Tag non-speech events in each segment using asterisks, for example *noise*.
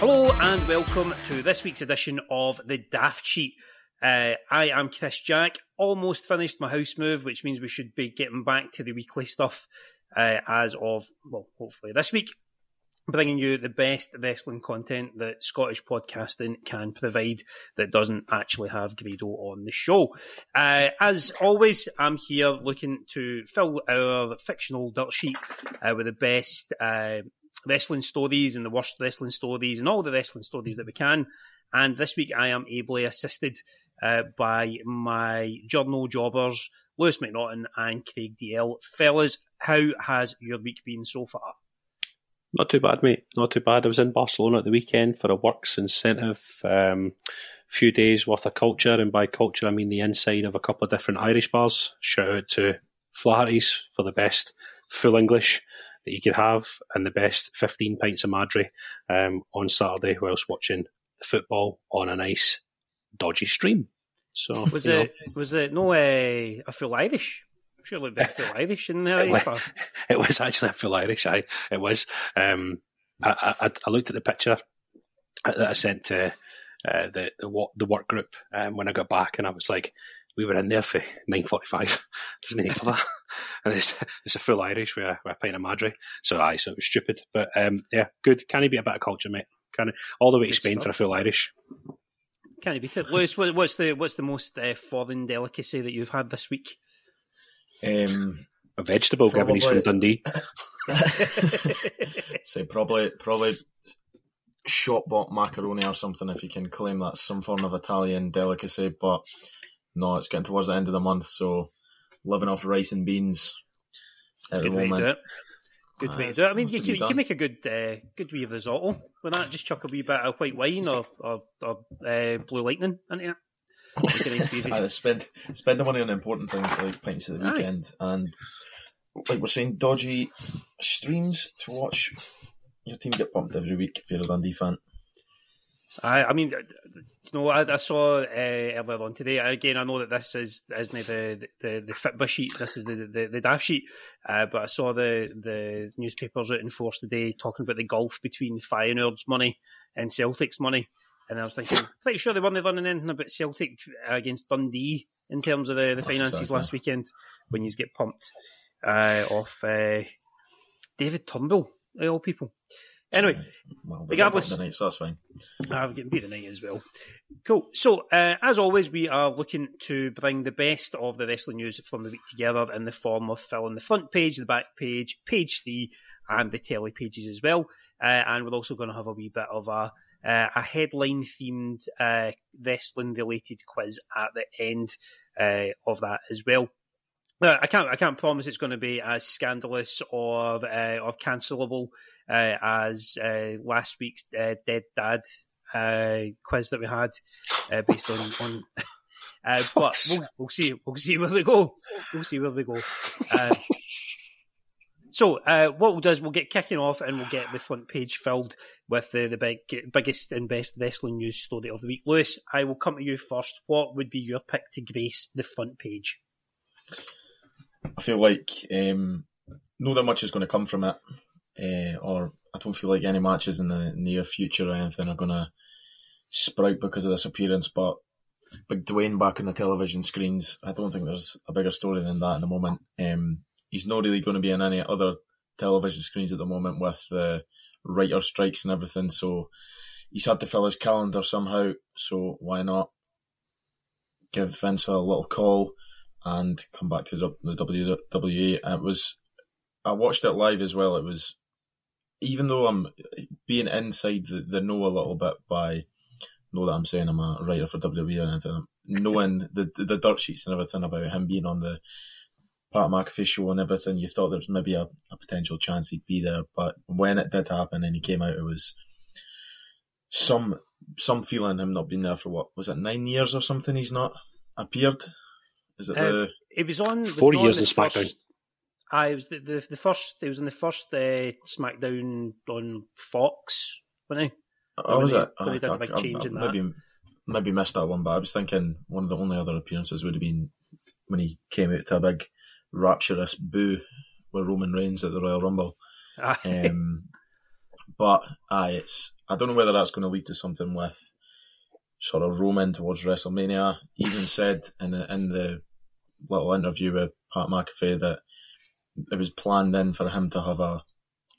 Hello and welcome to this week's edition of The Daft Sheet. Uh, I am Kris Jack. Almost finished my house move, which means we should be getting back to the weekly stuff uh, as of, well, hopefully this week bringing you the best wrestling content that Scottish podcasting can provide that doesn't actually have Grado on the show. Uh, as always, I'm here looking to fill our fictional dirt sheet uh, with the best uh, wrestling stories and the worst wrestling stories and all the wrestling stories that we can. And this week I am ably assisted uh, by my journal jobbers, Lewis McNaughton and Craig DL. Fellas, how has your week been so far? Not too bad, mate. Not too bad. I was in Barcelona at the weekend for a works incentive. Um, few days worth of culture, and by culture I mean the inside of a couple of different Irish bars. Shout out to Flaherty's for the best full English that you could have, and the best fifteen pints of Madrí um, on Saturday whilst watching the football on a nice dodgy stream. So *laughs* Was you know, it was it no uh, a full Irish? Surely they're full *laughs* Irish in there. it, was, *laughs* it was actually a full Irish. I it was. Um, I, I, I looked at the picture that I sent to uh, the the, the work group um, when I got back, and I was like, "We were in there for nine forty-five. There's no need for that." *laughs* and it's it's a full Irish with a, with a pint of Madrí. So aye, so it was stupid, but um, yeah, good. Can he be a bit of culture, mate? Can he? All the way to Spain stuff. for a full Irish. Can he you beat it, Lewis? What, what's the what's the most uh, foreign delicacy that you've had this week? Um, A vegetable, given he's from Dundee. *laughs* so probably probably shop bought macaroni or something if you can claim that's some form of Italian delicacy. But no, it's getting towards the end of the month, so living off rice and beans at the Good way to do moment. it. Good Ah, way to do it. I mean, you can, you can make a good uh, good wee risotto with that. Just chuck a wee bit of white wine or or, or uh, blue lightning into it. Make a nice *laughs* wee- Aye, spend spend the money on important things like pints of the Aye. weekend and like we're saying, dodgy streams to watch your team get pumped every week if you're a Dundee fan. I, I mean, you know, I, I saw uh, earlier on today. Again, I know that this is isn't the the the Fitba sheet. This is the the, the Daft sheet. Uh, but I saw the the newspapers out in force today talking about the gulf between Feyenoord's money and Celtic's money. And I was thinking, pretty sure they weren't running anything about Celtic against Dundee in terms of the, the Oh, finances last weekend when you get pumped uh, off uh, David Turnbull, of all people. Anyway, Well, Regardless- tonight, so that's fine. I've getting beat tonight as well. Cool. So, uh, as always, we are looking to bring the best of the wrestling news from the week together in the form of filling the front page, the back page, page three, and the telly pages as well. Uh, and we're also going to have a wee bit of a uh, a headline themed uh, wrestling related quiz at the end uh, of that as well. I can't I can't promise it's going to be as scandalous or uh, or cancelable as uh, last week's uh, Dead Dad uh, quiz that we had uh, based on *laughs* on. *laughs* Uh, but we'll, we'll see. We'll see where we go. We'll see where we go. Uh, *laughs* so uh, what we'll do is we'll get kicking off and we'll get the front page filled with the, the big, biggest and best wrestling news story of the week. Lewis, I will come to you first. What would be your pick to grace the front page? I feel like um, not that much is going to come from it, uh, or I don't feel like any matches in the near future or anything are to sprout because of this appearance. But Big Dwayne back on the television screens, I don't think there's a bigger story than that in the moment. Um, he's not really going to be in any other television screens at the moment with the writer strikes and everything. So he's had to fill his calendar somehow. So why not give Vince a little call? and come back to the WWE. It was I watched it live as well. It was even though I'm being inside the, the know a little bit by know that I'm saying I'm a writer for WWE or anything, knowing *laughs* the, the the dirt sheets and everything about him being on the Pat McAfee show and everything, you thought there was maybe a, a potential chance he'd be there. But when it did happen and he came out, it was some some feeling him not being there for what was it nine years or something? He's not appeared. Is it Uh, the It was on was Four on years the in SmackDown. First, I was the, the the first. It was in the first uh, SmackDown on Fox, wasn't he? Oh, was it? they- when they did I- the big I- change I in that. maybe, maybe missed that one, but I was thinking one of the only other appearances would have been when he came out to a big rapturous boo with Roman Reigns at the Royal Rumble. Um, but aye, it's I don't know whether that's going to lead to something with sort of Roman towards WrestleMania. He even said in the, in the little interview with Pat McAfee that it was planned in for him to have a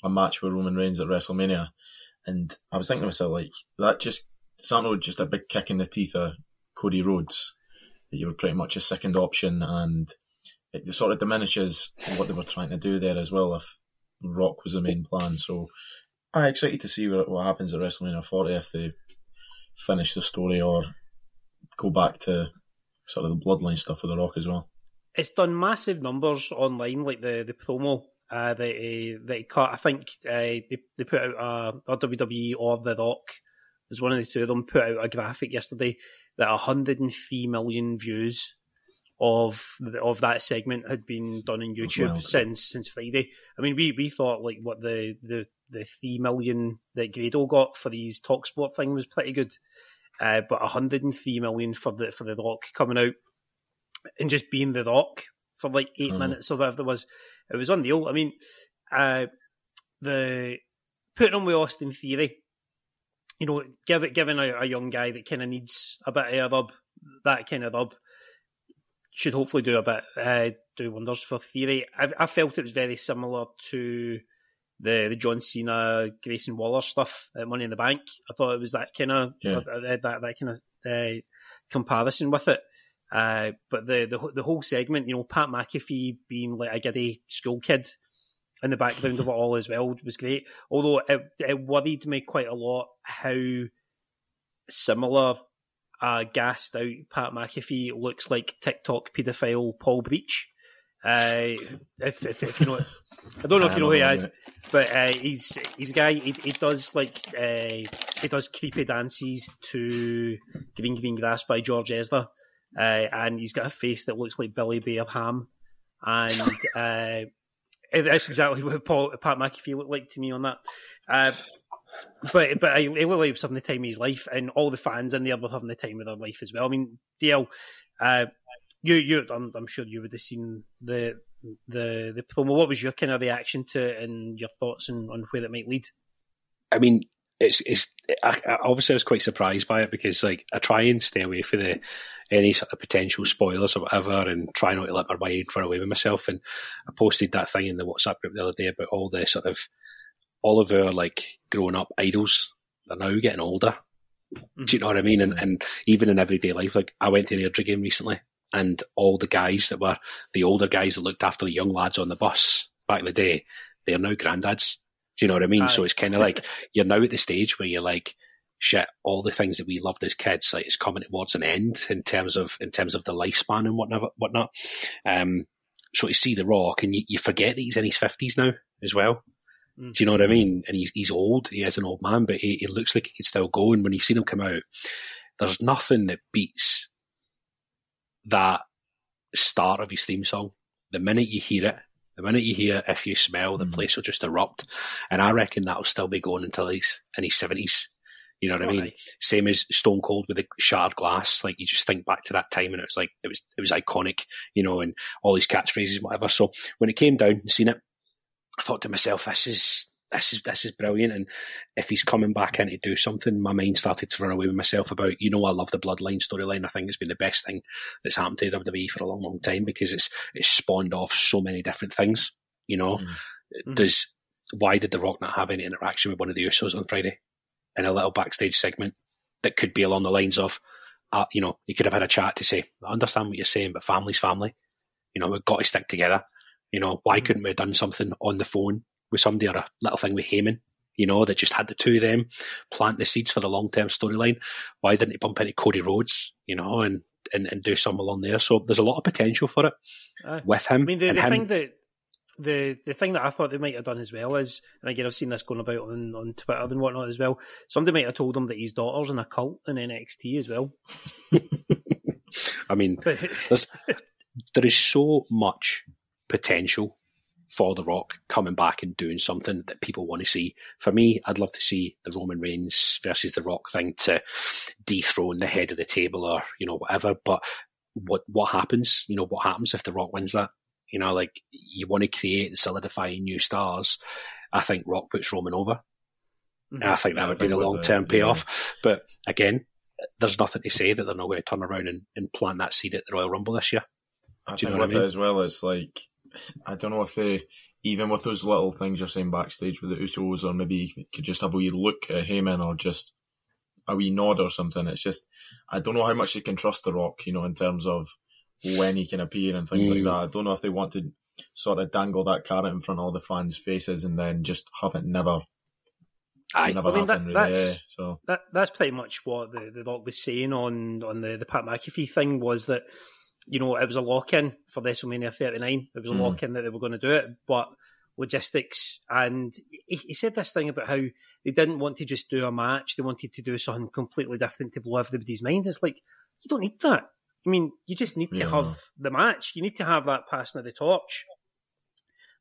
a match with Roman Reigns at WrestleMania. And I was thinking to myself, like, that just, not just a big kick in the teeth of Cody Rhodes? That you were pretty much a second option and it sort of diminishes what they were trying to do there as well if Rock was the main plan. So I'm excited to see what, what happens at WrestleMania 40 if they finish the story or go back to sort of the bloodline stuff with The Rock as well. It's done massive numbers online, like the the promo uh, that he, that he cut. I think uh, they they put out a, a WWE or The Rock was one of the two of them put out a graphic yesterday that 103 million views of the, of that segment had been done on YouTube since since Friday. I mean, we we thought like what the the the three million that Grado got for these Talksport thing was pretty good, uh, but 103 million for the for the Rock coming out and just being the Rock for like eight Mhm. minutes or whatever it was, it was unreal. I mean, uh, the putting on with Austin Theory, you know, give it giving a, a young guy that kind of needs a bit of a rub, that kind of rub, should hopefully do a bit, uh, do wonders for Theory. I, I felt it was very similar to the the John Cena Grayson Waller stuff at Money in the Bank. I thought it was that kind of Yeah. that that, that kind of uh, comparison with it. Uh, but the, the the whole segment, you know, Pat McAfee being like a giddy school kid in the background of it all as well was great. Although it, it worried me quite a lot how similar uh, gassed out Pat McAfee looks like TikTok paedophile Paul Breach. Uh, if, if, if you know, I don't know if you *laughs* know who he is, but uh, he's he's a guy. He, he does like uh, he does creepy dances to "Green Green Grass" by George Ezra, uh, and he's got a face that looks like Billy Bear Ham, and *laughs* uh, that's exactly what Paul, Pat McAfee looked like to me on that. Uh, but but he, looked like he was having the time of his life, and all the fans in there were having the time of their life as well. I mean, DL, uh, you you, I'm, I'm sure you would have seen the the the promo. What was your kind of reaction to it and your thoughts on, on where it might lead? I mean, it's it's I, I obviously I was quite surprised by it because like I try and stay away from the any sort of potential spoilers or whatever, and try not to let my mind run away with myself. And I posted that thing in the WhatsApp group the other day about all the sort of all of our like growing up idols. They're now getting older. Do you know what I mean? And and even in everyday life, like I went to an Airdrie game recently, and all the guys that were the older guys that looked after the young lads on the bus back in the day, they're now granddads. Do you know what I mean? Aye. So it's kind of like you're now at the stage where you're like, shit, all the things that we loved as kids, like it's coming towards an end in terms of in terms of the lifespan and whatnot. whatnot. Um, so you see the Rock, and you, you forget that he's in his fifties now as well. Mm. Do you know what I mean? And he's he's old. He is an old man, but he, he looks like he could still go. And when you see him come out, there's nothing that beats that start of his theme song. The minute you hear it, the minute you hear "If You Smell," the Mm. place will just erupt. And I reckon that'll still be going until he's in his seventies. You know what I mean? Same as Stone Cold with the shattered glass. Like you just think back to that time, and it was like it was it was iconic, you know, and all these catchphrases, whatever. So when it came down and seen it, I thought to myself, this is this is this is brilliant. And if he's coming back in to do something, my mind started to run away with myself about, you know, I love the bloodline storyline. I think it's been the best thing that's happened to WWE for a long, long time because it's it's spawned off so many different things. You know, Mhm. does why did The Rock not have any interaction with one of the Usos on Friday in a little backstage segment that could be along the lines of, uh, you know, he could have had a chat to say, I understand what you're saying, but family's family. You know, we've got to stick together. You know, why Mhm. couldn't we have done something on the phone with somebody or a little thing with Heyman you know, that just had the two of them plant the seeds for the long term storyline. Why didn't he bump into Cody Rhodes, you know, and, and, and do something along there? So there's a lot of potential for it Aye. with him. I mean, the, the him- thing that the the thing that I thought they might have done as well is, and again, I've seen this going about on, on Twitter and whatnot as well. Somebody might have told him that his daughter's in a cult in NXT as well. *laughs* I mean, *laughs* there's, there is so much potential for The Rock coming back and doing something that people want to see. For me, I'd love to see the Roman Reigns versus The Rock thing to dethrone the head of the table or, you know, whatever. But what, what happens? You know, what happens if The Rock wins that? You know, like you want to create and solidify new stars. I think Rock puts Roman over. And I think that Yeah, I would be the long term the- yeah. payoff. But again, there's nothing to say that they're not going to turn around and, and plant that seed at the Royal Rumble this year. I Do you think know what I mean? it as well, it's like I don't know if they even with those little things you're saying backstage with the Usos, or maybe you could just have a wee look at Heyman or just a wee nod or something. It's just I don't know how much you can trust The Rock, you know, in terms of when he can appear and things like Mm. that. I don't know if they want to sort of dangle that carrot in front of all the fans' faces and then just have it never, I, never I mean, that- happen. really. that's- Yeah, so that that's pretty much what the, the Rock was saying on on the, the Pat McAfee thing was that you know it was a lock in for WrestleMania 39. It was a Mm. lock in that they were going to do it, but logistics and he, he said this thing about how they didn't want to just do a match; they wanted to do something completely different to blow everybody's mind. It's like you don't need that. I mean, you just need to Yeah. have the match. You need to have that passing of the torch.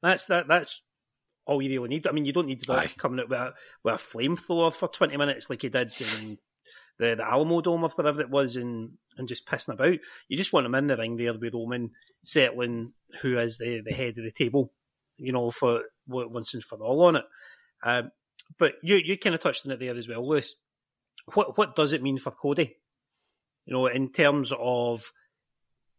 That's that. That's all you really need. I mean, you don't need to coming out with a, with a flamethrower for twenty minutes like he did in the, the Alamo Dome or whatever it was, and and just pissing about. You just want him in the ring there with Roman settling who is the, the head of the table, you know, for once and for all on it. Um, but you you kind of touched on it there as well, Lewis. What what does it mean for Cody? You know, in terms of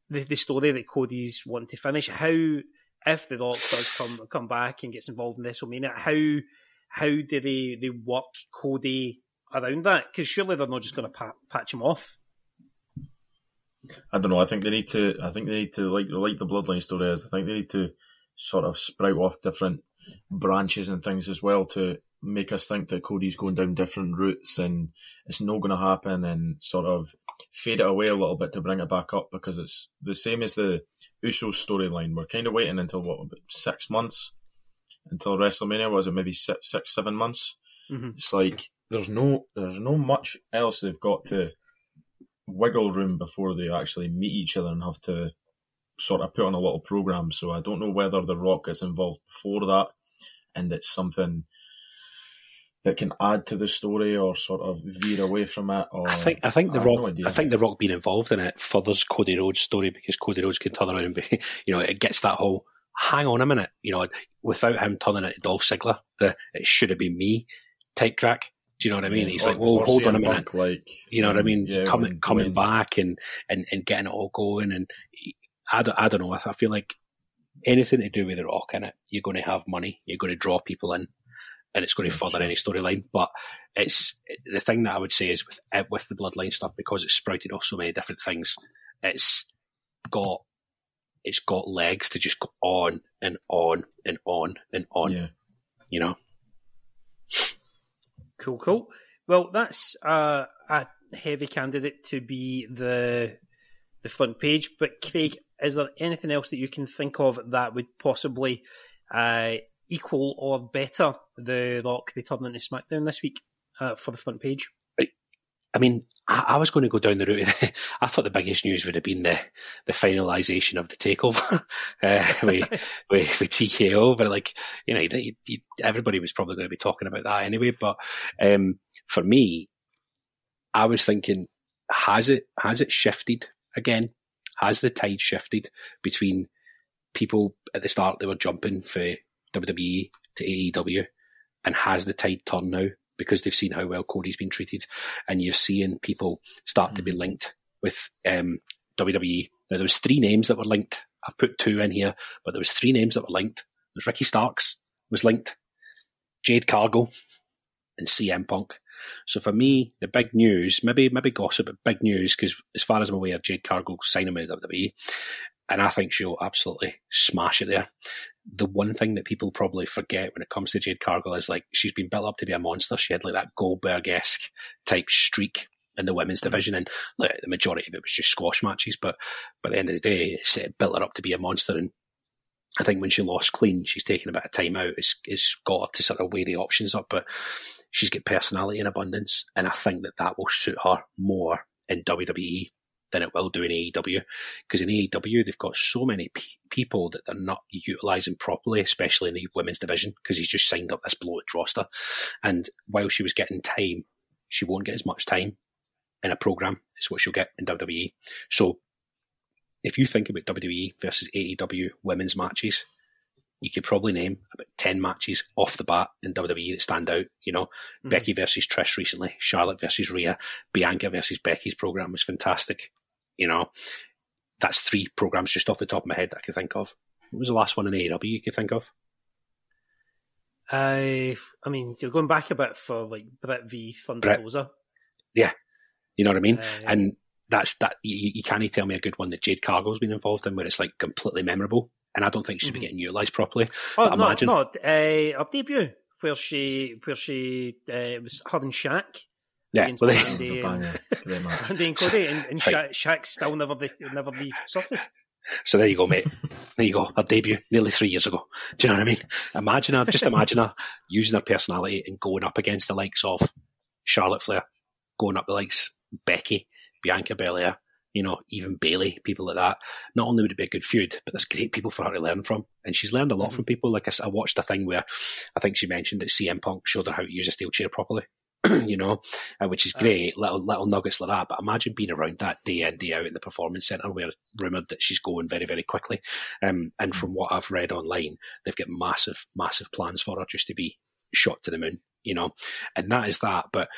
the, the story that Cody's wanting to finish, how if the Rock does come come back and gets involved in this WrestleMania, how how do they they work Cody around that? Because surely they're not just going to pa- patch him off. I don't know. I think they need to. I think they need to like like the bloodline story is. I think they need to sort of sprout off different branches and things as well to make us think that Cody's going down different routes and it's not going to happen and sort of fade it away a little bit to bring it back up because it's the same as the Usos storyline. We're kind of waiting until what about six months until WrestleMania. Was it maybe six, six seven months? Mhm. It's like there's no there's no much else they've got to wiggle room before they actually meet each other and have to sort of put on a little program. So I don't know whether The Rock gets involved before that and it's something that can add to the story or sort of veer away from it. Or I think I think the have Rock no. I think the Rock being involved in it furthers Cody Rhodes' story because Cody Rhodes can turn around and be *laughs* you know it gets that whole hang on a minute you know without him turning into Dolph Ziggler the it should have been me type crack. Do you know what I mean? He's Or- like, well, hold on a minute. Punk, like You know what I mean? yeah, coming coming back and, and, and getting it all going. And I don't, I don't know. I feel like anything to do with the Rock in it, you're going to have money. You're going to draw people in, and it's going to Yeah, further any storyline. But it's the thing that I would say is with eh, with the bloodline stuff because it's sprouted off so many different things. It's got it's got legs to just go on and on and on and on. Yeah. You know. Cool, cool. Well, that's uh, a heavy candidate to be the the front page. But Craig, is there anything else that you can think of that would possibly uh, equal or better the Rock they turn into SmackDown this week uh, for the front page? I mean, I, I was going to go down the route. Of *laughs* the, I thought the biggest news would have been the the finalisation of the takeover *laughs* uh, with, *laughs* with with TKO, but like you know, you, you, everybody was probably going to be talking about that anyway. But um, for me, I was thinking, has it has it shifted again? Has the tide shifted between people at the start they were jumping for WWE to AEW, and has the tide turned now? Because they've seen how well Cody's been treated, and you're seeing people start to be linked with um, WWE. Now there was three names that were linked. I've put two in here, but there was three names that were linked. There's Ricky Starks was linked, Jade Cargill, and CM Punk. So for me, the big news, maybe maybe gossip, but big news because as far as I'm aware, Jade Cargill signing with WWE. And I think she'll absolutely smash it there. The one thing that people probably forget when it comes to Jade Cargill is like she's been built up to be a monster. She had like that Goldberg esque type streak in the women's division, and like, the majority of it was just squash matches. But by the end of the day, it built her up to be a monster. And I think when she lost clean, she's taken a bit of time out. It's, it's got her to sort of weigh the options up, but she's got personality in abundance, and I think that that will suit her more in WWE than it will do in AEW. Because in AEW, they've got so many pe- people that they're not utilising properly, especially in the women's division, because he's just signed up this bloated roster. And while she was getting time, she won't get as much time in a program as what she'll get in WWE. So if you think about WWE versus AEW women's matches, you could probably name about 10 matches off the bat in WWE that stand out. You know, mm-hmm. Becky versus Trish recently, Charlotte versus Rhea, Bianca versus Becky's program was fantastic. You know, that's three programs just off the top of my head that I could think of. What was the last one in AEW you could think of? I, I mean, you're going back a bit for like Britt v Thunder Rosa. Yeah, you know what I mean. Uh, yeah. And that's that. You, you, can't tell me a good one that Jade Cargill's been involved in where it's like completely memorable. And I don't think she should mm-hmm. be getting utilised properly. Oh, but no, imagine, no, uh, her debut where she where she uh, it was her and Shaq yeah, well, they, Andy, and, Andy and Cody, and, and Shaq, Shaq still never be, never be surfaced. So there you go, mate. There you go. Her debut nearly three years ago. Do you know what I mean? Imagine her, just imagine her using her personality and going up against the likes of Charlotte Flair, going up the likes Becky, Bianca Belair, you know, even Bayley, people like that. Not only would it be a good feud, but there's great people for her to learn from. And she's learned a lot mm-hmm. from people. Like I, I watched a thing where I think she mentioned that CM Punk showed her how to use a steel chair properly. *clears throat* you know, uh, which is great, little little nuggets like that. But imagine being around that day in day out in the performance centre, where it's rumoured that she's going very very quickly. Um, and from what I've read online, they've got massive massive plans for her just to be shot to the moon. You know, and that is that. But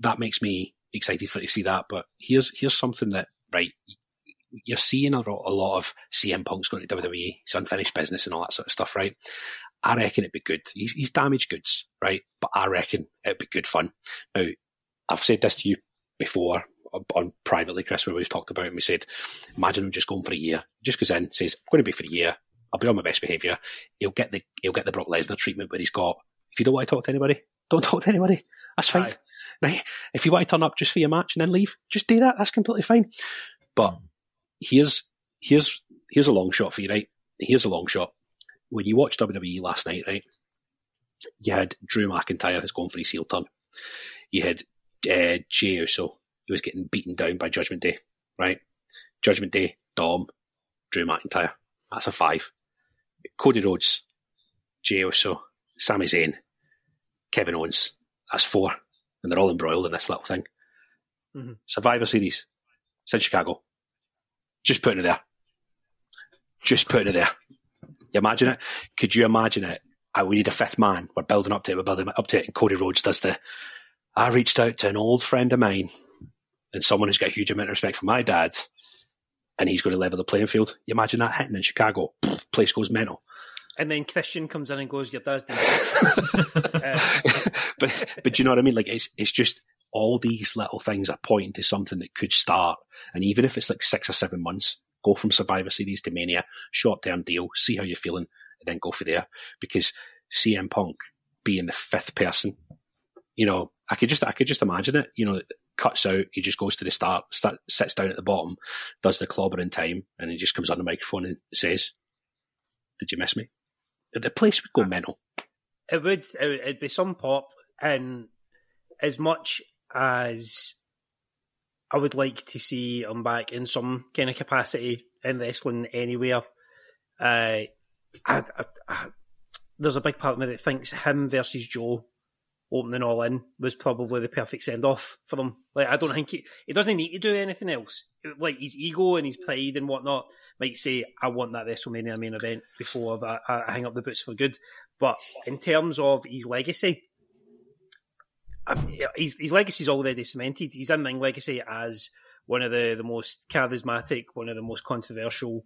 that makes me excited for to see that. But here's here's something that right you're seeing a lot, a lot of CM Punk's going to WWE, it's unfinished business and all that sort of stuff, right? I reckon it'd be good. He's, he's damaged goods, right? But I reckon it'd be good fun. Now, I've said this to you before on privately, Kris, where we've talked about it and we said, imagine him just going for a year. Just goes in, says, I'm going to be for a year. I'll be on my best behaviour. He'll get the he'll get the Brock Lesnar treatment where he's got, if you don't want to talk to anybody, don't *laughs* talk to anybody. That's fine. Aye. *laughs* Right? If you want to turn up just for your match and then leave, just do that. That's completely fine. But mm. here's here's here's a long shot for you, right? Here's a long shot when you watched WWE last night, right? You had Drew McIntyre has gone for his heel turn. You had uh, Jey Uso who was getting beaten down by Judgment Day, right? Judgment Day, Dom, Drew McIntyre. That's a five. Cody Rhodes, Jey Uso, Sami Zayn, Kevin Owens. That's four. And they're all embroiled in this little thing. Mm-hmm. Survivor Series. It's in Chicago. Just putting it there. Just putting it there. You imagine it? Could you imagine it? I, we need a fifth man. We're building up to it. We're building up to it. And Cody Rhodes does the. I reached out to an old friend of mine and someone who's got a huge amount of respect for my dad, and he's going to level the playing field. You imagine that hitting in Chicago, place goes mental. And then Christian comes in and goes, "Your dad's." *laughs* uh. but but you know what I mean? Like it's it's just all these little things are pointing to something that could start, and even if it's like six or seven months, go from Survivor Series to Mania, short term deal, see how you're feeling, and then go for there. Because CM Punk being the fifth person, you know, I could just I could just imagine it. You know, cuts out, he just goes to the start, start sits down at the bottom, does the clobber in time, and he just comes on the microphone and says, "Did you miss me?" The place would go mental. It would. It'd be some pop, and as much as I would like to see him back in some kind of capacity in wrestling anywhere. Uh, I, I, I, there's a big part of me that thinks him versus Joe opening all in was probably the perfect send off for him. Like I don't think he, he doesn't need to do anything else. Like his ego and his pride and whatnot might say, "I want that WrestleMania main event before I, I hang up the boots for good." But in terms of his legacy, his, his legacy is already cemented. He's in ring legacy as one of the, the most charismatic, one of the most controversial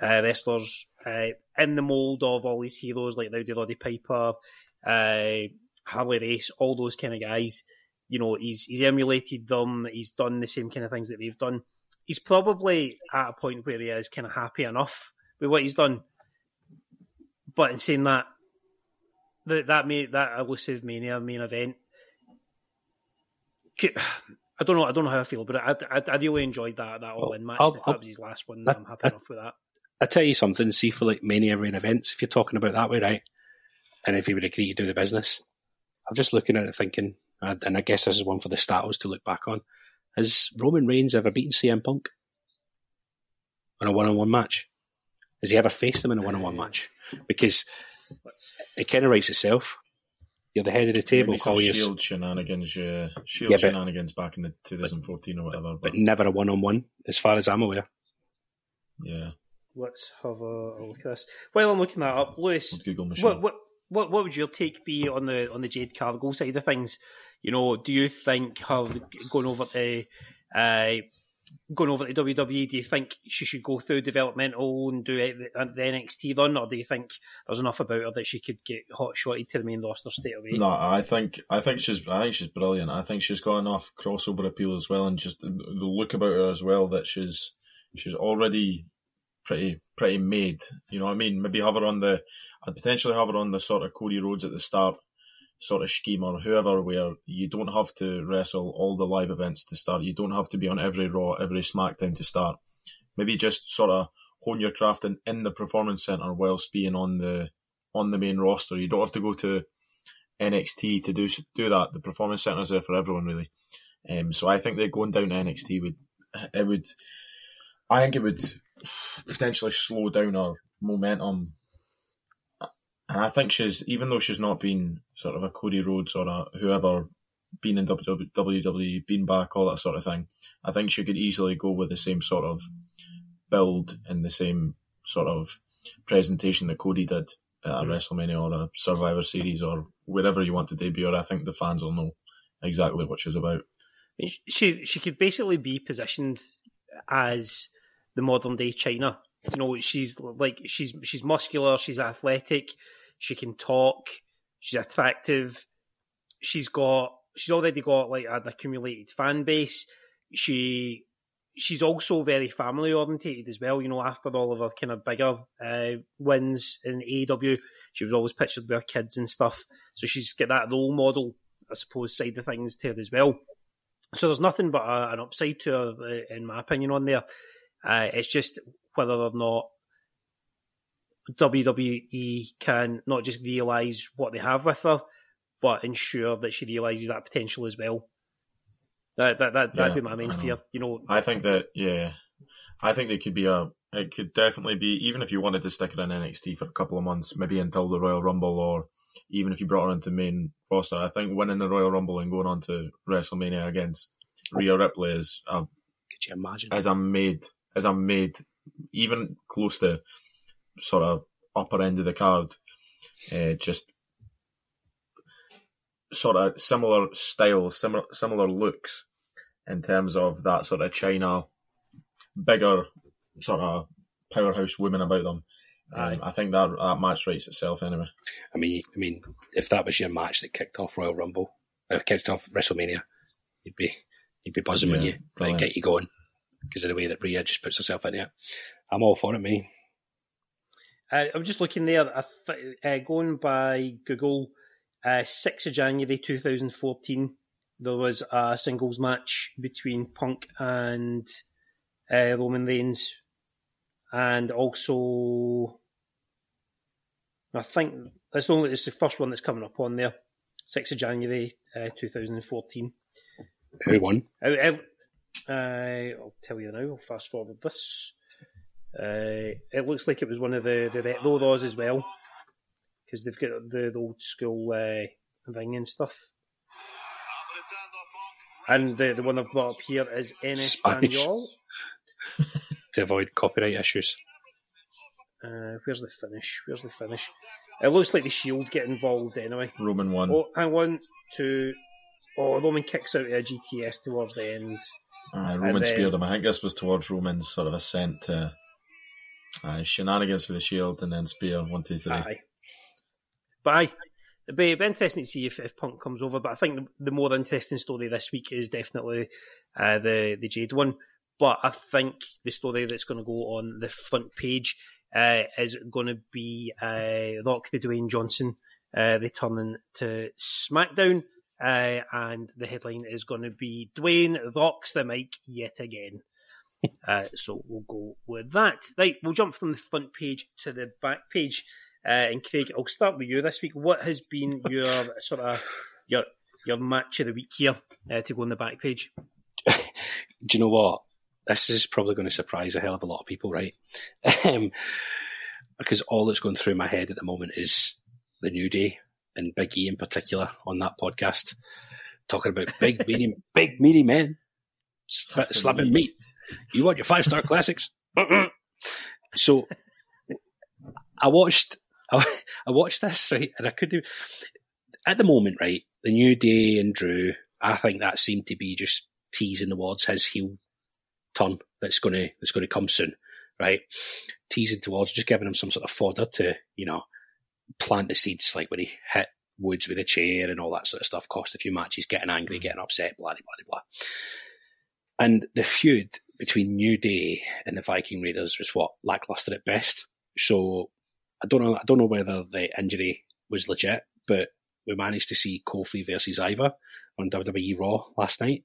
uh, wrestlers uh, in the mold of all these heroes like Rowdy Roddy Piper, uh, Harley Race, all those kind of guys. You know, he's he's emulated them. He's done the same kind of things that they've done. he's probably at a point where he is kind of happy enough with what he's done. But in saying that, that that may, that elusive mania main event, *sighs* I don't know. I don't know how I feel, but I I, I really enjoyed that that all in match. I'll- that was his last one, I- I'm happy I- enough with that. I tell you something, see for like mania main events, if you're talking about that way, right? And if he would agree to do the business, I'm just looking at it thinking, and and I guess this is one for the status to look back on. Has Roman Reigns ever beaten CM Punk in a one-on-one match? Has he ever faced him in a one-on-one uh, match? Because it kind of writes itself. You're the head of the table, Maybe call you, Shield shenanigans, yeah. Shield Yeah, but- shenanigans back in the 2014 or whatever. But, but never a one-on-one, as far as I'm aware. yeah, Let's have a, a look at this. While I'm looking that up, Lewis, Google machine. what what what what would your take be on the on the Jade Cargill side of things? You know, do you think her going over to uh, going over to WWE? Do you think she should go through developmental and do the, NXT run, or do you think there's enough about her that she could get hot shotted to the main roster straight away? No, I think I think she's I think she's brilliant. I think she's got enough crossover appeal as well, and just the look about her as well that she's she's already pretty pretty made. You know what I mean? Maybe have her on the I'd potentially have her on the sort of Cody Rhodes at the start sort of scheme or whoever where you don't have to wrestle all the live events to start. You don't have to be on every Raw, every SmackDown to start. Maybe just sort of hone your craft in, in the performance center whilst being on the on the main roster. You don't have to go to NXT to do do that. The performance center is there for everyone, really. Um, so I think that going down to NXT would it would I think it would potentially slow down our momentum. And I think she's even though she's not been sort of a Cody Rhodes or a whoever been in WWE, been back, all that sort of thing. I think she could easily go with the same sort of build and the same sort of presentation that Cody did at a WrestleMania or a Survivor Series or wherever you want to debut. I think the fans will know exactly what she's about. She she could basically be positioned as the modern day Chyna. You know, she's like she's she's muscular, she's athletic, she can talk, she's attractive, she's got she's already got like an accumulated fan base. She she's also very family orientated as well. You know, after all of her kind of bigger uh, wins in AEW, she was always pictured with her kids and stuff. So she's got that role model, I suppose, side of things to her as well. So there's nothing but a, an upside to her, uh, in my opinion, on there. Uh, it's just whether or not WWE can not just realise what they have with her, but ensure that she realises that potential as well. That that that that'd Yeah, be my main I know. fear. You know, I think that yeah, I think they could be a. It could definitely be even if you wanted to stick her in NXT for a couple of months, maybe until the Royal Rumble, or even if you brought her into main roster. I think winning the Royal Rumble and going on to WrestleMania against Rhea Ripley is a Could you imagine? as I'm made as I'm made even close to sort of upper end of the card. Uh, just sort of similar style, similar similar looks in terms of that sort of Chyna, bigger sort of powerhouse women about them. Um, I think that that match writes itself anyway. I mean, I mean, if that was your match that kicked off Royal Rumble, uh, kicked off WrestleMania, you'd be you'd be buzzing when Yeah, you like, get you going because of the way that Rhea just puts herself in it. I'm all for it, me. Uh, I'm just looking there. I th- uh, going by Google, uh, 6th of January 2014, there was a singles match between Punk and uh, Roman Reigns. And also, I think that's the only, it's the first one that's coming up on there. 6th of January uh, 2014. Who won? I, will tell you now. I'll fast forward this. Uh, it looks like it was one of the the retro Raws as well, because they've got the, the old school uh, thing and stuff. And the the one I've brought up here is En Spanish. Espanol. *laughs* To avoid copyright issues. Uh, where's the finish? Where's the finish? It looks like the Shield get involved anyway. Roman one. Oh, hang on to. Oh, Roman kicks out a GTS towards the end. Uh, Roman and then- speared him. I think this was towards Roman's sort of ascent to uh, shenanigans for the Shield and then spear one two three. Aye. Aye, it'd be, it'd be interesting to see if, if Punk comes over. But I think the, the more interesting story this week is definitely uh, the the Jade one. but I think the story that's going to go on the front page uh, is going to be uh, Rock the Dwayne Johnson uh, returning to SmackDown. Uh, and the headline is going to be Dwayne rocks the mic yet again. *laughs* uh, so we'll go with that. Right, we'll jump from the front page to the back page. Uh, and Craig, I'll start with you this week. What has been *laughs* your sort of your your match of the week here uh, to go on the back page? *laughs* Do you know what? This is probably going to surprise a hell of a lot of people, right? um, because all that's going through my head at the moment is the New Day and Big E in particular on that podcast, talking about big, meaty, big, meaty men slapping meat. You want your five star classics? *clears throat* so I watched, I, I watched this right, and I could do at the moment, right? The New Day and Drew. I think that seemed to be just teasing towards his heel turn that's going to that's going to come soon, right? Teasing towards just giving him some sort of fodder to you know plant the seeds, like when he hit Woods with a chair and all that sort of stuff, cost a few matches, getting angry, mm. getting upset, blah, blah, blah, blah. And the feud between New Day and the Viking Raiders was what lackluster at best. So I don't know. I don't know whether the injury was legit, but we managed to see Kofi versus Ivar on WWE Raw last night,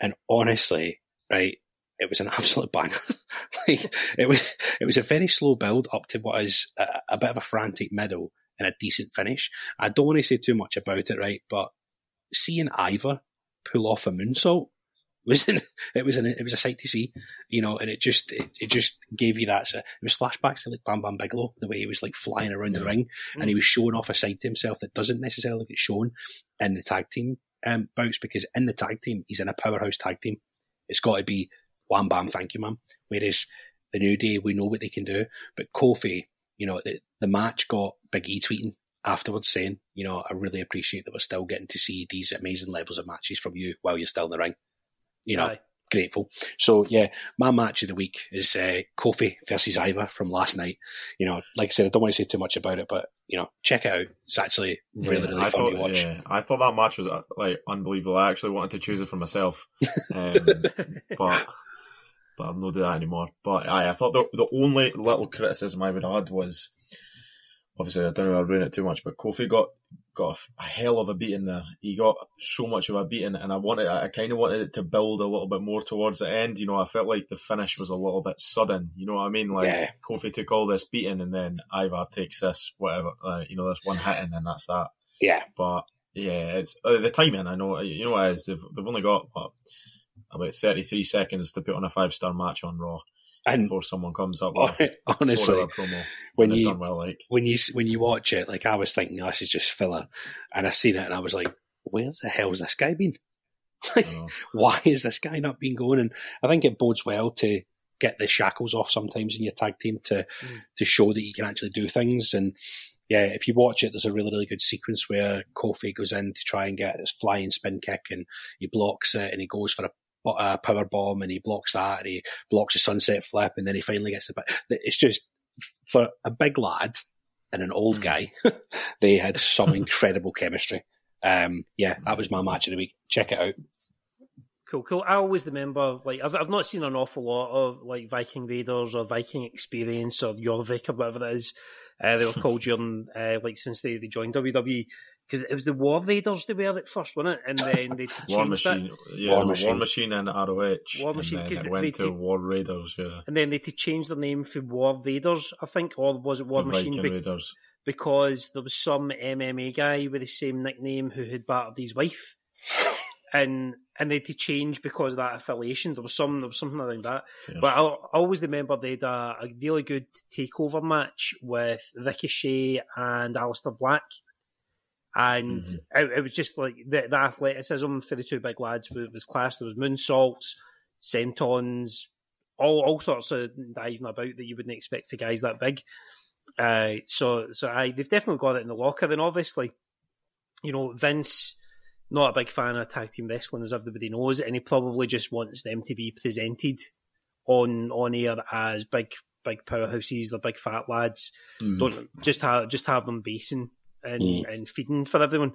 and honestly, right, it was an *laughs* absolute banger. *laughs* like, it was it was a very slow build up to what is a, a, bit of a frantic middle and a decent finish. I don't want to say too much about it, right? But seeing Ivar pull off a moonsault was it was an, it was a sight to see, you know, and it just it, it just gave you that. So it was flashbacks to like Bam Bam Bigelow, the way he was like flying around the ring, mm. and he was showing off a side to himself that doesn't necessarily get shown in the tag team um, bouts because in the tag team he's in a powerhouse tag team. It's got to be wham bam, thank you, man. Whereas the New Day, we know what they can do. But Kofi, you know, the, the match got Big E tweeting afterwards saying, you know, I really appreciate that we're still getting to see these amazing levels of matches from you while you're still in the ring. You know, Aye. grateful. So yeah, my match of the week is uh, Kofi versus Ivar from last night. You know, like I said, I don't want to say too much about it, but you know, check it out. It's actually really, yeah, really I fun thought, to watch. Yeah, I thought that match was uh, like unbelievable. I actually wanted to choose it for myself, *laughs* um, but but I'm not doing that anymore. But aye, I thought the the only little criticism I would add was obviously I don't know I ruin it too much, but Kofi got got a, hell of a beating there. He got so much of a beating, and I wanted I kind of wanted it to build a little bit more towards the end. You know, I felt like the finish was a little bit sudden. You know what I mean? Like yeah. Kofi took all this beating, and then Ivar takes this whatever, uh, you know, this one hit, and then that's that. Yeah, but yeah, it's uh, the timing. I know you know what it is. They've they've only got what about 33 seconds to put on a five star match on Raw. And before someone comes up with *laughs* honestly, promo, when you well, like when you when you watch it, like I was thinking, this is just filler, and I seen it, and I was like, where the hell's this guy been? *laughs* why is this guy not been going? And I think it bodes well to get the shackles off sometimes in your tag team to mm. to show that you can actually do things. And yeah, if you watch it, there's a really really good sequence where Kofi goes in to try and get his flying spin kick, and he blocks it, and he goes for a a power bomb and he blocks that and he blocks a sunset flip and then he finally gets the. It's just for a big lad and an old mm. guy, *laughs* they had some incredible chemistry. Um, yeah, that was my match of the week. Check it out. Cool, cool. I always remember, like, I've I've not seen an awful lot of like Viking Raiders or Viking Experience or Jorvik or whatever it is. Uh, they were called during, uh, like, since they, they joined WWE because it was the War Raiders they were at first, wasn't it? And then they *laughs* War Machine, that. yeah, War Machine. War Machine and ROH. War Machine because it went they, to War Raiders, yeah. And then they to change their name for War Raiders, I think, or was it War to Machine? Be- Raiders. Because there was some MMA guy with the same nickname who had battered his wife, and and they had to change because of that affiliation. There was some there was something around that. Yes. But I, I, always remember they had a, a really good takeover match with Ricochet and Aleister Black and mm-hmm. it, it, was just like the, the, athleticism for the two big lads was, was class. There was moonsaults, sentons, all all sorts of diving about that you wouldn't expect for guys that big. Uh, so so I they've definitely got it in the locker. And obviously, you know Vince, not a big fan of tag team wrestling as everybody knows, and he probably just wants them to be presented on on air as big big powerhouses, they're big fat lads. Mm. Don't just have just have them basing and, mm. and feeding for everyone.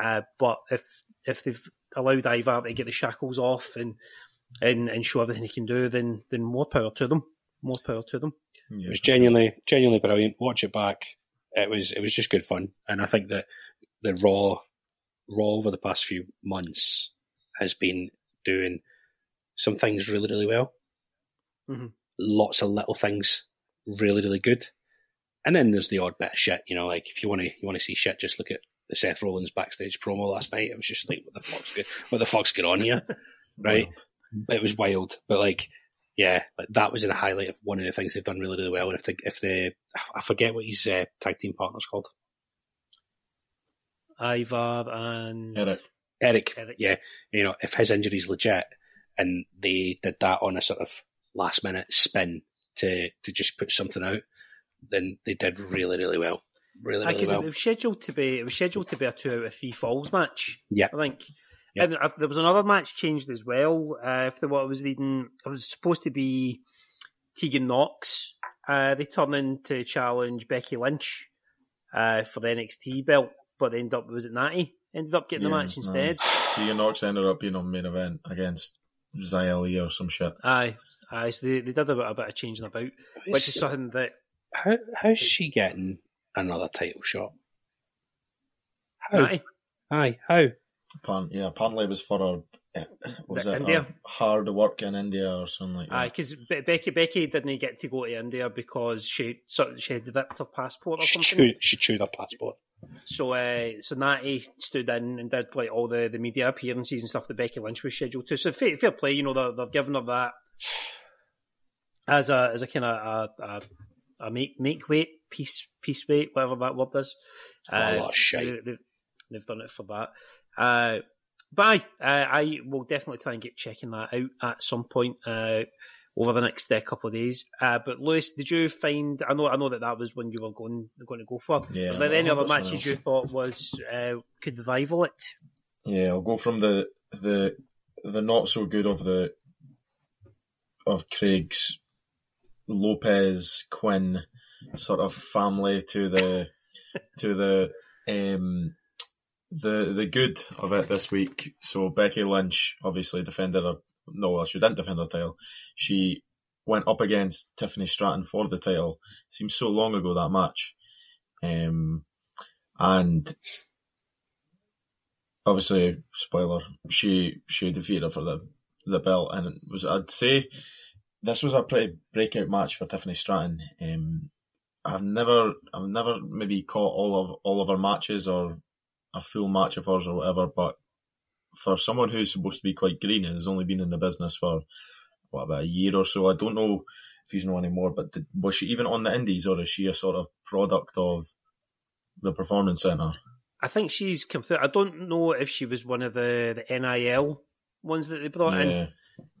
Uh, but if if they've allowed Ivar to get the shackles off and and, and show everything he can do, then then more power to them. More power to them. It was genuinely, genuinely brilliant. Watch it back. It was, it was just good fun, and I think that the Raw, Raw over the past few months has been doing some things really, really well. Mhm. Lots of little things, really, really good. And then there's the odd bit of shit, you know, like if you want to, you want to see shit, just look at the Seth Rollins backstage promo last night. It was just like, what the fuck's good, what the fuck's going on here, *laughs* right? It was wild, but like, yeah, like that was in a highlight of one of the things they've done really, really well. And if they, if they, I forget what his uh, tag team partner's called, Ivar and Erik. Erik. Erik. Yeah, you know, if his injury's legit, and they did that on a sort of last minute spin to to just put something out, then they did really, really well, really, really because well. it was scheduled to be it was scheduled to be a two out of three falls match. Yeah. I think. Yeah. And uh, there was another match changed as well. Uh, if the what I was reading, it was supposed to be Tegan Nox. Uh, they turned in to challenge Becky Lynch uh, for the NXT belt, but they ended up was it Natty ended up getting the match no. instead. Tegan Nox ended up being on main event against Xia Li or some shit. Aye, aye. So they, they did a bit, a bit of changing about, which is something that How how's she getting another title shot? How? Natty. Aye, how? Apparently, yeah, apparently it was for her. eh, Was The it India? hard work in India or something like that? Aye, because Becky Becky didn't get to go to India because she so she had ripped her passport or She something. chewed, she chewed her passport. So uh, so Natty stood in and did like all the, the media appearances and stuff that Becky Lynch was scheduled to. So fair, fair play, you know they're, they're giving her that as a as a kind of a, a, a make make weight piece piece weight whatever that word is. Oh, a lot of shite. They, have they've done it for that. Uh, but aye, uh, I will definitely try and get checking that out at some point. Uh, over the next uh, couple of days, uh, but Lewis, did you find? I know, I know that that was when you were going going to go for. Yeah, was there any other matches else. you thought was uh, could rival it? Yeah, I'll go from the the the not so good of the of Craig's Lopez Quinn sort of family to the *laughs* to the um the the good of it this week. So Becky Lynch obviously defended her no, well, she didn't defend her title. She went up against Tiffany Stratton for the title. Seems so long ago that match. Um and obviously, spoiler, she she defeated her for the the belt, and it was I'd say this was a pretty breakout match for Tiffany Stratton. Um, I've never I've never maybe caught all of all of her matches or a full match of hers or whatever, but for someone who's supposed to be quite green and has only been in the business for what about a year or so, I don't know if he's know anymore. But did, was she even on the Indies, or is she a sort of product of the Performance Centre? I think she's. I don't know if she was one of the, the NIL ones that they brought in, Yeah.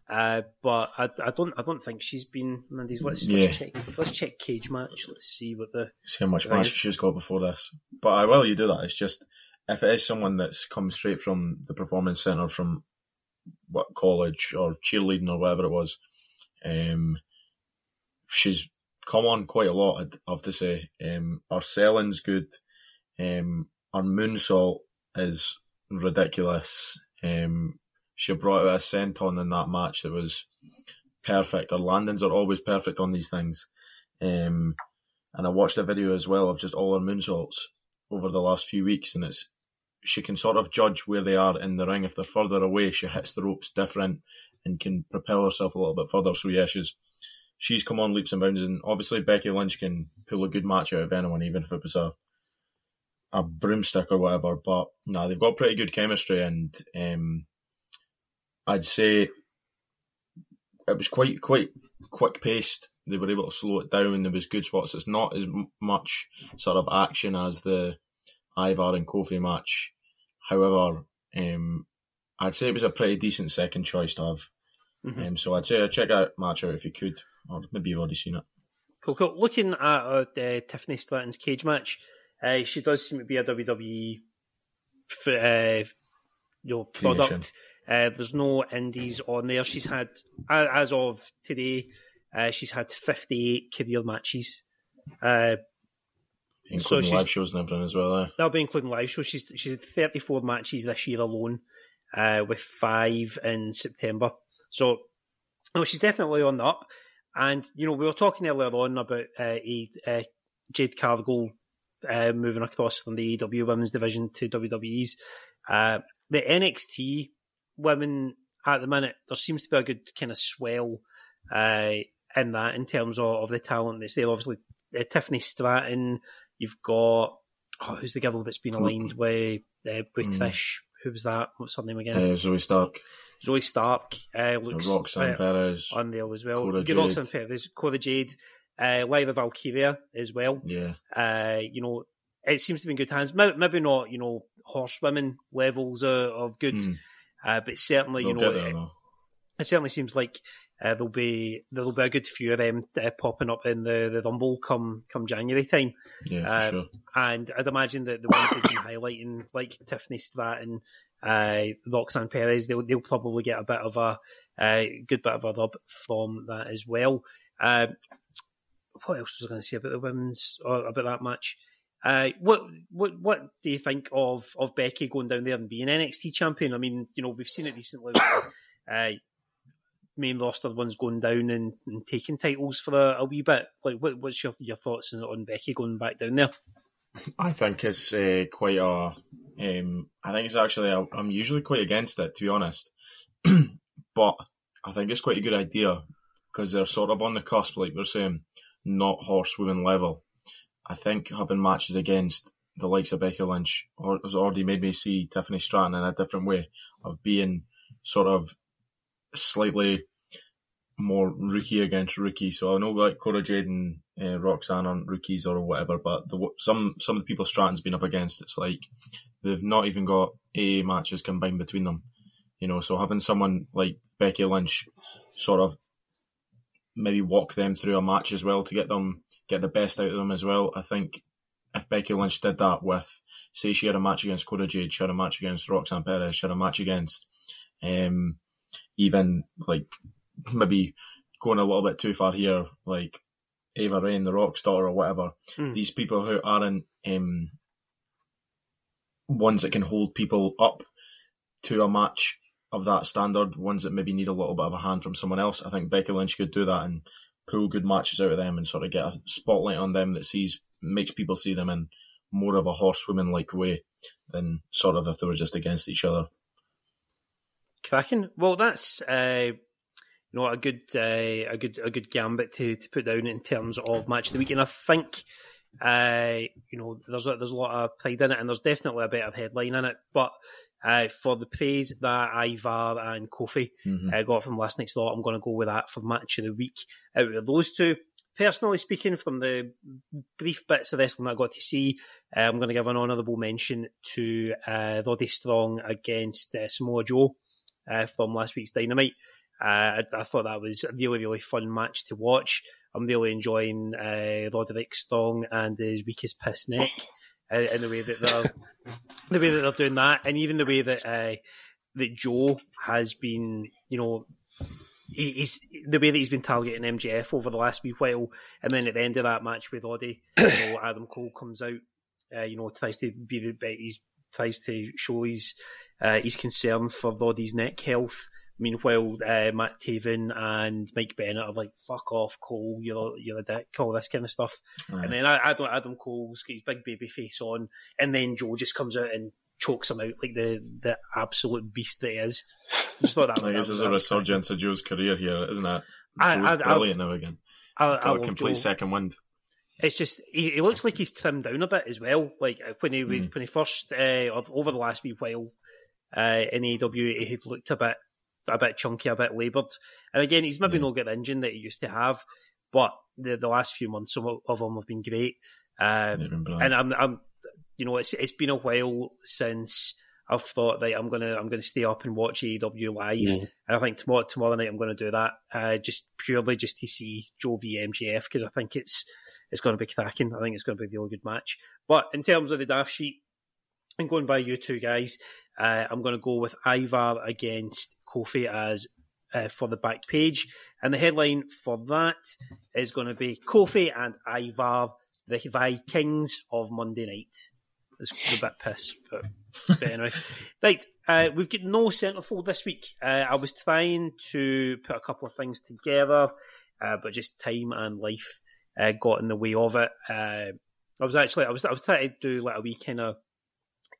Uh, but I, I don't I don't think she's been these. Let's, Yeah. let's check let's check Cagematch. Let's see what the see how much match she's got before this. But I will you do that. It's just if it is someone that's come straight from the performance centre from what college or cheerleading or whatever it was, um, she's come on quite a lot. I'd have to say. Um, her selling's good. Um, her moonsault is ridiculous. Um, she brought a senton in that match that was perfect. Her landings are always perfect on these things. Um, and I watched a video as well of just all her moonsaults over the last few weeks, and it's she can sort of judge where they are in the ring. If they're further away, she hits the ropes different and can propel herself a little bit further. So yeah, she's she's come on leaps and bounds, and obviously Becky Lynch can pull a good match out of anyone, even if it was a a broomstick or whatever. But nah, they've got pretty good chemistry, and um, I'd say it was quite quite quick paced. They were able to slow it down. There was good spots. It's not as much sort of action as the Ivar and Kofi match. However, um, I'd say it was a pretty decent second choice to have. Mhm. Um, so I'd say check out match out if you could, or maybe you've already seen it. Cool, cool. Looking at uh, uh, Tiffany Stratton's Cagematch, uh, she does seem to be a WWE f- uh, you know, product. Creation. Uh, there's no indies on there. She's had, as of today, uh, she's had 58 career matches. Uh, Including she's- live shows and everything as well. Eh? that'll be including live shows. She's she's had 34 matches this year alone, uh, with five in September. So, no, she's definitely on the up. And you know, we were talking earlier on about uh, a, uh, Jade Cargill uh, moving across from the AEW Women's Division to WWE's. Uh, the NXT women at the minute, there seems to be a good kind of swell uh, in that in terms of, of the talent that's there. Obviously, uh, Tiffany Stratton, you've got oh, who's the girl that's been aligned with uh, with Mm. Trish? Who was that? What's her name again? Uh, Zoey Stark, Zoey Stark uh, looks Roxanne uh, Perez. on there as well. Cora Jade. Roxanne Perez, Cora Jade, uh, Lyra Valkyria as well. Yeah, Uh, you know, it seems to be in good hands. Maybe, maybe not, you know, horsewomen levels of, of good, Mm. Uh, but certainly, they'll you know, there it, it certainly seems like uh, there'll be there'll be a good few of them uh, popping up in the, the Rumble come come January time. Yeah, uh, sure. And I'd imagine that the ones they've been *coughs* highlighting, like Tiffany Stratton, uh, Roxanne Perez, they'll, they'll probably get a bit of a uh, good bit of a rub from that as well. Uh, what else was I going to say about the women's or about that match? Uh, what what what do you think of of Becky going down there and being NXT champion? I mean, you know, we've seen it recently. *coughs* Uh, main roster ones going down and, and taking titles for a, a wee bit. Like, what, what's your your thoughts on, on Becky going back down there? I think it's uh, quite a. Um, I think it's actually. i I'm usually quite against it, to be honest. *coughs* but I think it's quite a good idea because they're sort of on the cusp, like we're saying, not horsewoman level. I think having matches against the likes of Becky Lynch has already made me see Tiffany Stratton in a different way of being sort of slightly more rookie against rookie. So I know like Cora Jade and uh, Roxanne aren't rookies or whatever, but the, some some of the people Stratton's been up against, it's like they've not even got AA matches combined between them. You know, so having someone like Becky Lynch sort of maybe walk them through a match as well to get them get the best out of them as well. I think if Becky Lynch did that with say she had a match against Cora Jade, she had a match against Roxanne Perez, she had a match against um even like maybe going a little bit too far here, like Ava Raine, the Rock's daughter, or whatever. Mm. These people who aren't um, ones that can hold people up to a match of that standard, ones that maybe need a little bit of a hand from someone else. I think Becky Lynch could do that and pull good matches out of them and sort of get a spotlight on them that sees makes people see them in more of a horsewoman like way than sort of if they were just against each other. Cracking. Well, that's uh, you know a good uh, a good a good gambit to, to put down in terms of match of the week, and I think uh, you know there's a, there's a lot of pride in it, and there's definitely a better headline in it. But uh, for the praise that Ivar and Kofi Mhm. uh, got from last night's lot, I'm going to go with that for match of the week out of those two. Personally speaking, from the brief bits of wrestling that I got to see, uh, I'm going to give an honourable mention to uh, Roddy Strong against uh, Samoa Joe uh, from last week's Dynamite. Uh, I, I thought that was a really, really fun match to watch. I'm really enjoying uh, Roderick Strong and his weakest piss neck *laughs* uh, in the way that they're *laughs* the way that they're doing that, and even the way that uh, that Joe has been, you know, he, he's the way that he's been targeting MJF over the last wee while, and then at the end of that match with Roddy, you *coughs* know, Adam Cole comes out, uh, you know, tries to be the bit he's tries to show his uh, his concern for Roddy's neck health. Meanwhile, uh, Matt Taven and Mike Bennett are like, "Fuck off, Cole! You're you're a dick," all this kind of stuff. And then I, Adam, Adam Cole's got his big baby face on, and then Joe just comes out and chokes him out like the the absolute beast that he is. I just thought that, I guess there's a resurgence of Joe's career here, isn't it? I- Joe's I- I- brilliant now again. I, He's I got a complete Joe. second wind. It's just he, he looks like he's trimmed down a bit as well. Like uh, when he Mm. when he first uh, over the last wee while uh, in AEW, he had looked a bit a bit chunky, a bit laboured. And again, he's maybe Yeah. not got the engine that he used to have, but the the last few months of, of him have been great. Um, been and I'm, I'm, you know, it's it's been a while since I've thought that I'm gonna I'm gonna stay up and watch AEW live, Mm. and I think tomorrow tomorrow night I'm gonna do that, uh, just purely just to see Joe v MJF because I think it's it's going to be cracking. I think it's going to be a really good match. But in terms of the daft sheet, I'm going by you two guys, uh, I'm going to go with Ivar against Kofi as uh, for the back page, and the headline for that is going to be Kofi and Ivar, the Vikings of Monday night. It's a bit piss, but but anyway, *laughs* right, uh, we've got no centerfold this week. Uh, I was trying to put a couple of things together, uh, but just time and life uh, got in the way of it. Uh, I was actually I was I was trying to do like a wee kind of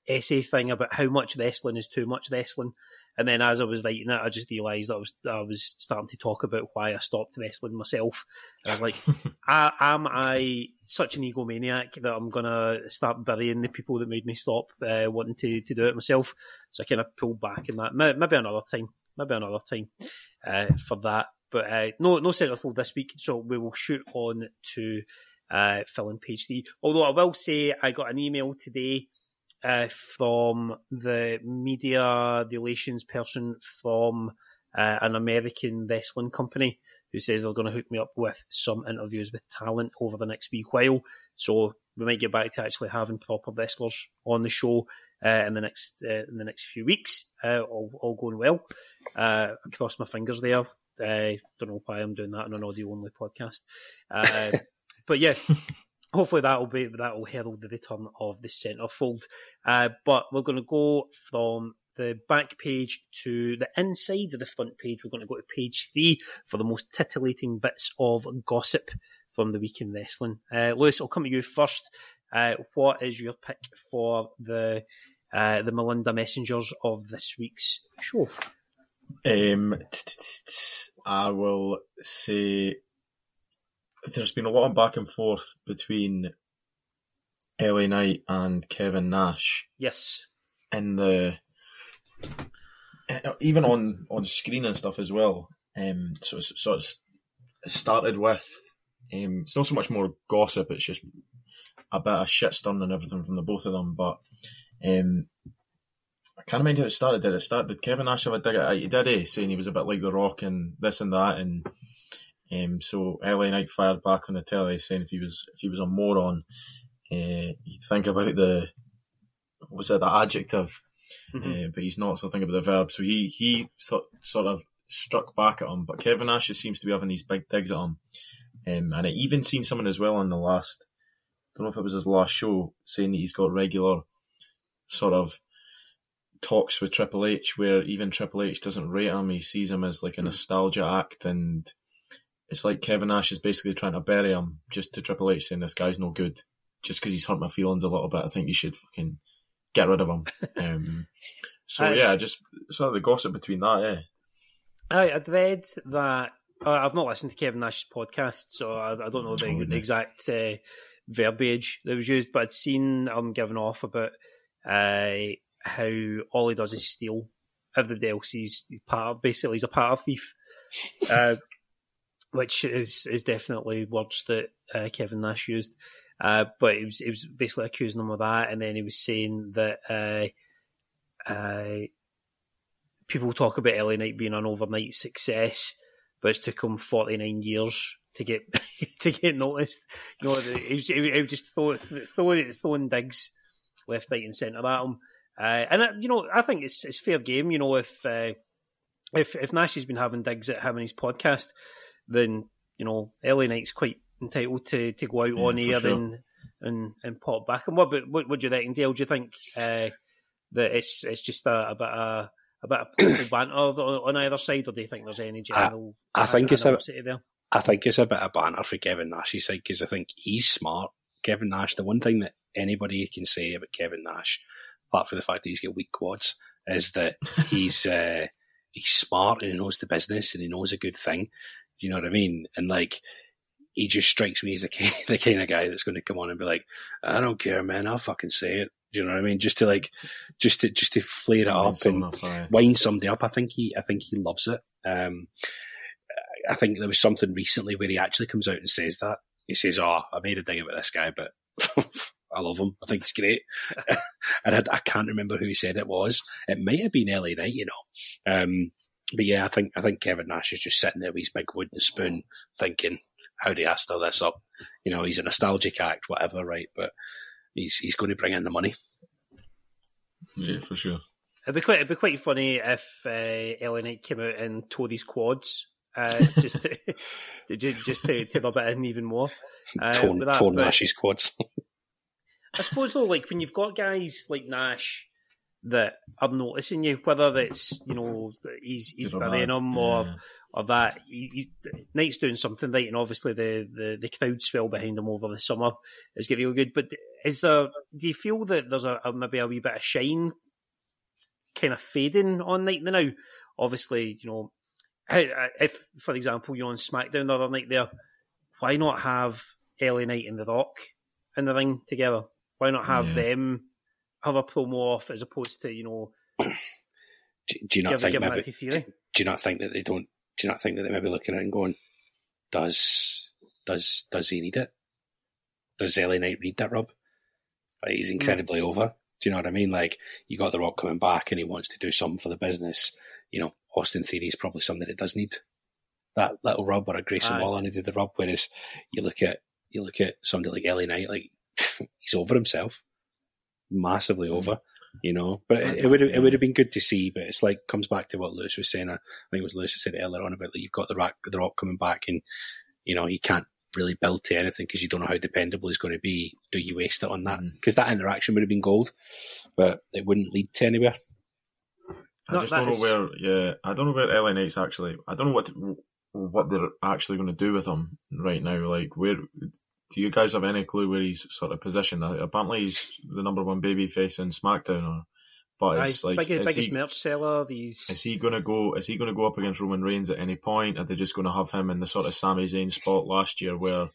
essay thing about how much wrestling is too much wrestling. And then as I was writing it, I just realised I was I was starting to talk about why I stopped wrestling myself. And I was like, *laughs* I, am I such an egomaniac that I'm gonna start burying the people that made me stop uh, wanting to, to do it myself? So I kind of pulled back in that. Maybe another time. Maybe another time uh, for that. But uh, no, no centerfold this week. So we will shoot on to uh, filling page three. Although I will say I got an email today uh, from the media relations person from uh, an American wrestling company who says they're going to hook me up with some interviews with talent over the next wee while. So we might get back to actually having proper wrestlers on the show uh, in the next uh, in the next few weeks. Uh, all, all going well. Uh, I cross my fingers there. I don't know why I'm doing that on an audio only podcast. *laughs* but yeah, hopefully that'll be that'll herald the return of the centerfold. Uh, but we're going to go from the back page to the inside of the front page. We're going to go to page three for the most titillating bits of gossip from the week in wrestling. Uh, Lewis, I'll come to you first. Uh, what is your pick for the uh, the Melinda Messengers of this week's show? Um, I will say there's been a lot of back and forth between LA Knight and Kevin Nash. Yes. In the even on on screen and stuff as well. Um, so it's, so it's it started with um, it's not so much more gossip. It's just a bit of shit stirring and everything from the both of them. But um, I can't remember how it started. Did it start? Did Kevin Nash have a dig at? He did, eh? Saying he was a bit like The Rock and this and that, and um, so LA Knight fired back on the telly saying if he was if he was a moron, uh, he'd think about the what was it the adjective, mm-hmm. uh, but he's not. So think about the verb. So he he sort sort of struck back at him, but Kevin just seems to be having these big digs at him, um, and I even seen someone as well on the last. I don't know if it was his last show saying that he's got regular sort of talks with Triple H where even Triple H doesn't rate him. He sees him as like a nostalgia act and it's like Kevin Nash is basically trying to bury him just to Triple H saying this guy's no good just because he's hurt my feelings a little bit. I think you should fucking get rid of him. *laughs* Um, so yeah, just sort of the gossip between that. Yeah, I, I'd read that. Uh, I've not listened to Kevin Nash's podcast, so I, I don't know the, the exact uh, verbiage that was used, but I'd seen him giving off about uh, how all he does is steal everybody else. He's, he's part of, basically he's a power thief. *laughs* Uh, which is is definitely words that uh, Kevin Nash used. Uh, but it was it was basically accusing him of that, and then he was saying that uh, uh people talk about LA Knight being an overnight success, but it's took him forty nine years to get *laughs* to get noticed. You know, it was, it was just throwing, throwing digs left, right, and centre at him. Uh, and uh, you know, I think it's it's fair game. You know, if if if Nash has been having digs at him his podcast, then you know LA Knight's quite entitled to, to go out on air sure. and, and and pop back. And what but what, do you reckon, Dale? Do you think uh, that it's it's just a, a bit of a bit of *coughs* banter on either side, or do you think there's any general? I, I think it's a there? I think it's a bit of banter for Kevin Nash's side because I think he's smart. Kevin Nash, the one thing that anybody can say about Kevin Nash, apart from the fact that he's got weak quads, is that *laughs* he's uh, he's smart and he knows the business and he knows a good thing. Do you know what I mean? And like, he just strikes me as the, *laughs* the kind of guy that's going to come on and be like, I don't care, man. I'll fucking say it. Do you know what I mean? Just to like, just to just to flare it up and up, wind somebody up. I think he, I think he loves it. Um, I think there was something recently where he actually comes out and says that. He says, "Oh, I made a dig about this guy, but *laughs* I love him. I think he's great." *laughs* and I, I, can't remember who he said it was. It might have been LA Knight, you know. Um, but yeah, I think I think Kevin Nash is just sitting there with his big wooden spoon, thinking, "How do I stir this up?" You know, he's a nostalgic act, whatever, right? But he's he's going to bring in the money. Yeah, for sure. It'd be quite it'd be quite funny if uh, LA Knight came out and tore his quads. Uh, *laughs* just to, to, just to, to rub it in even more. Uh, *laughs* torn, torn Nash's quads. *laughs* I suppose though, like when you've got guys like Nash that are noticing you, whether it's you know he's he's or burying him or yeah. or that he, he, Knight's doing something right, and obviously the, the the crowd swell behind him over the summer is getting real good. But is there? Do you feel that there's a, a maybe a wee bit of shine kind of fading on Knight now? Obviously, you know, uh, if for example you're on SmackDown the other night there, why not have LA Knight and The Rock in the ring together? Why not have Yeah. them have a promo off as opposed to you know *coughs* Do, do you not give, think give maybe? that? Do you not think that they don't? Do you not think that they may be looking at it and going, "Does does does he need it? Does LA Knight need that rub? Like, he's mm. incredibly over. Do you know what I mean? Like you got the Rock coming back, and he wants to do something for the business. You know, Austin Theory is probably something that does need that little rub, or a Grayson. Waller needed the rub. Whereas you look at you look at somebody like LA Knight, like *laughs* he's over himself, massively over. You know, but it, it would it would have been good to see. But it's like comes back to what Lewis was saying. I think it was Lewis who said earlier on about like you've got the rock the rock coming back, and you know he can't really build to anything because you don't know how dependable he's going to be. Do you waste it on that? Mm. Because that interaction would have been gold, but it wouldn't lead to anywhere. I No, just don't know is- where. Yeah, I don't know where LA Knight's actually. I don't know what what they're actually going to do with him right now. Like, where do you guys have any clue where he's sort of positioned? Apparently, he's the number one baby face in SmackDown, or but it's like, biggest, is biggest he, merch seller. These is he going to go? Is he going to go up against Roman Reigns at any point? Are they just going to have him in the sort of Sami Zayn spot last year where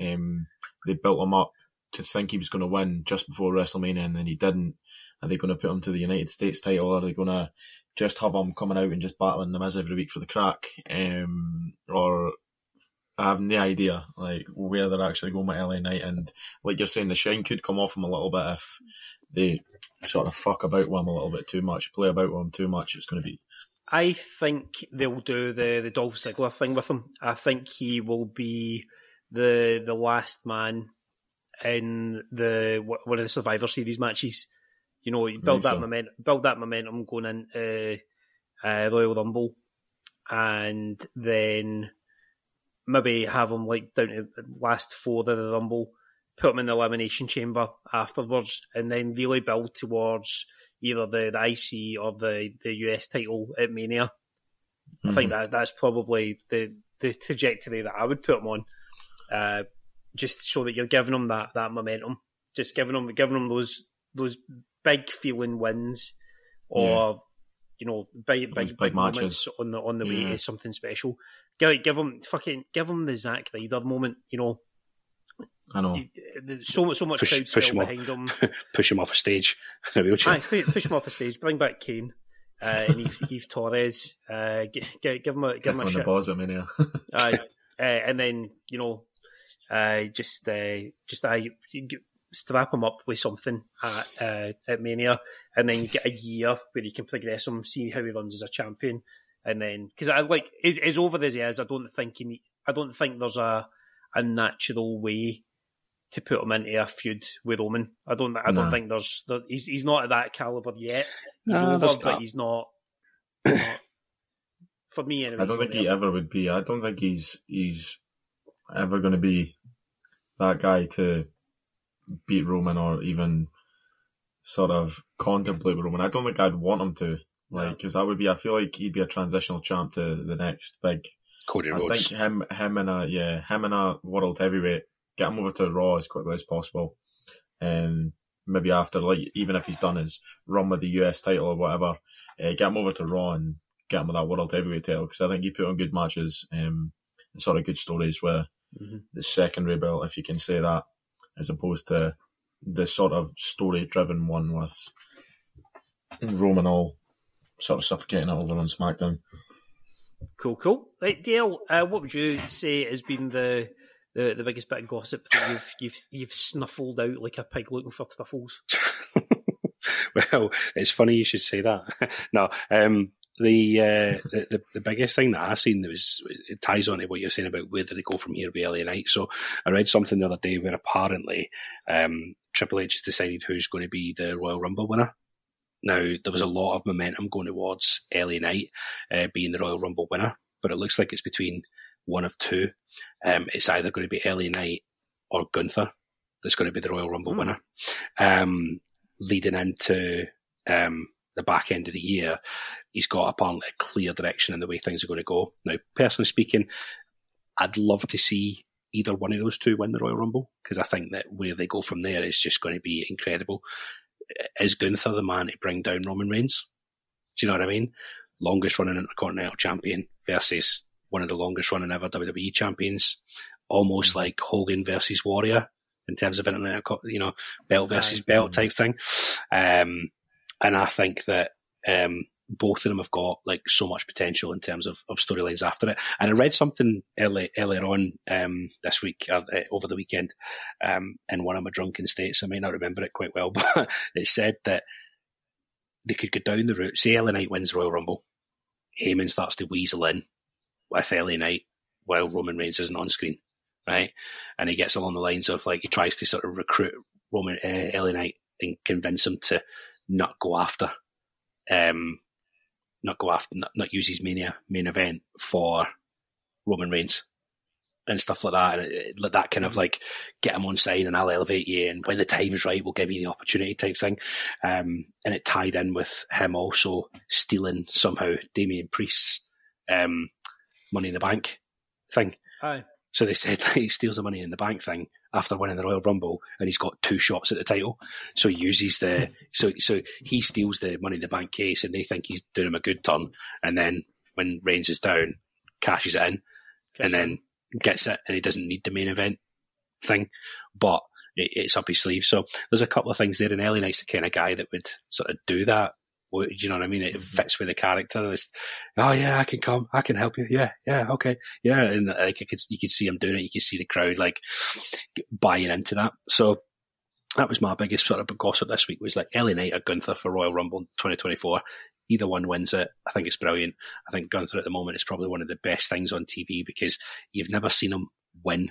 um, they built him up to think he was going to win just before WrestleMania and then he didn't? Are they going to put him to the United States title? Or are they going to just have him coming out and just battling them as every week for the crack? Um, or I have no idea like where they're actually going with LA Knight. And like you're saying, the shine could come off him a little bit if they sort of fuck about with him a little bit too much, play about with him too much. It's going to be I think they'll do the the Dolph Ziggler thing with him. I think he will be the the last man in the one of the Survivor Series matches. You know, you build that so. momentum, build that momentum going into uh, Royal Rumble, and then maybe have him like down to the last four of the Rumble, put him in the elimination chamber afterwards, and then really build towards either the, the IC or the, the US title at Mania. I think that that's probably the the trajectory that I would put him on, uh, just so that you're giving him that, that momentum, just giving him giving him those those big feeling wins, or you know big big, big moments matches. on the on the way Yeah. to something special. Give, give him fucking give him the Zack Ryder moment. You know, I know. So much so much Push- crowd push still him off. behind him. *laughs* Push him off a stage in a wheelchair. Aye, push, push him off the stage. Bring back Kane uh, and Eve, Eve Torres. Uh, g- g- give him a give Kick him a on the shit. balls at Mania. Aye. uh, and then you know, uh, just uh, just uh, strap him up with something at uh, at Mania, and then you get a year where you can progress him, see how he runs as a champion, and then because I like as, as over as he is, I don't think he need, I don't think there's a a natural way to put him into a feud with Roman. I don't I don't Nah. think there's there, he's he's not at that caliber yet. He's No, over, but he's not. *coughs* not- for me, anyway. I don't think he ever would be. I don't think he's he's ever going to be that guy to beat Roman or even sort of contemplate with Roman. I don't think I'd want him to, like, because that would be. I feel like he'd be a transitional champ to the next big. Cody I Rhodes. think him, him and a yeah, him and a world heavyweight. Get him over to Raw as quickly as possible, and maybe after, like, even if he's done his run with the US title or whatever, uh, get him over to Raw and get him with that world heavyweight title because I think he put on good matches, um, and sort of good stories with Mhm. the secondary belt, if you can say that, as opposed to the sort of story-driven one with Roman all sort of suffocating it over on SmackDown. Cool, cool. Right, Dale, uh, what would you say has been the, the, the biggest bit of gossip that you've you've you've snuffled out like a pig looking for truffles? *laughs* well, it's funny you should say that. *laughs* no, um, the, uh, the the the biggest thing that I've seen that was it ties on to what you're saying about where do they go from here with LA Knight. So I read something the other day where apparently um, Triple H has decided who's going to be the Royal Rumble winner. Now there was a lot of momentum going towards LA Knight uh, being the Royal Rumble winner, but it looks like it's between one of two. Um, it's either going to be LA Knight or Gunther that's going to be the Royal Rumble Hmm. winner. Um, leading into um, the back end of the year, he's got apparently a clear direction in the way things are going to go. Now, personally speaking, I'd love to see either one of those two win the Royal Rumble because I think that where they go from there is just going to be incredible. Is Gunther the man to bring down Roman Reigns? Do you know what I mean? Longest running Intercontinental Champion versus one of the longest running ever WWE champions, almost mm-hmm. like Hogan versus Warrior in terms of internet, you know, belt versus belt type thing. Um, and I think that um, both of them have got like so much potential in terms of, of storylines after it. And I read something early, earlier on um, this week, uh, uh over the weekend, um, in one of my drunken states. I may not remember it quite well, *laughs* but it said that they could go down the route. Say LA Knight wins Royal Rumble, Heyman starts to weasel in with LA Knight while Roman Reigns isn't on screen, right? And he gets along the lines of like he tries to sort of recruit Roman uh, LA Knight and convince him to not go after um, not go after, not, not use his mania main event for Roman Reigns and stuff like that. And it, it, that kind of like get him on side and I'll elevate you. And when the time is right, we'll give you the opportunity type thing. Um, and it tied in with him also stealing somehow Damian Priest's um, money in the bank thing. Aye. So they said *laughs* he steals the money in the bank thing after winning the Royal Rumble, and he's got two shots at the title. So he uses the *laughs* so so he steals the Money in the Bank case, and they think he's doing him a good turn. And then when Reigns is down, cashes it in, Cash and then gets it, and he doesn't need the main event thing, but it, it's up his sleeve. So there's a couple of things there, and LA Knight's the kind of guy that would sort of do that do you know what I mean? It fits with the character. It's, oh yeah, I can come. I can help you. Yeah, yeah, okay, yeah. And like could, you could see him doing it. You could see the crowd like buying into that. So that was my biggest sort of gossip this week was like LA Knight or Gunther for Royal Rumble 2024. Either one wins it. I think it's brilliant. I think Gunther at the moment is probably one of the best things on TV because you've never seen him win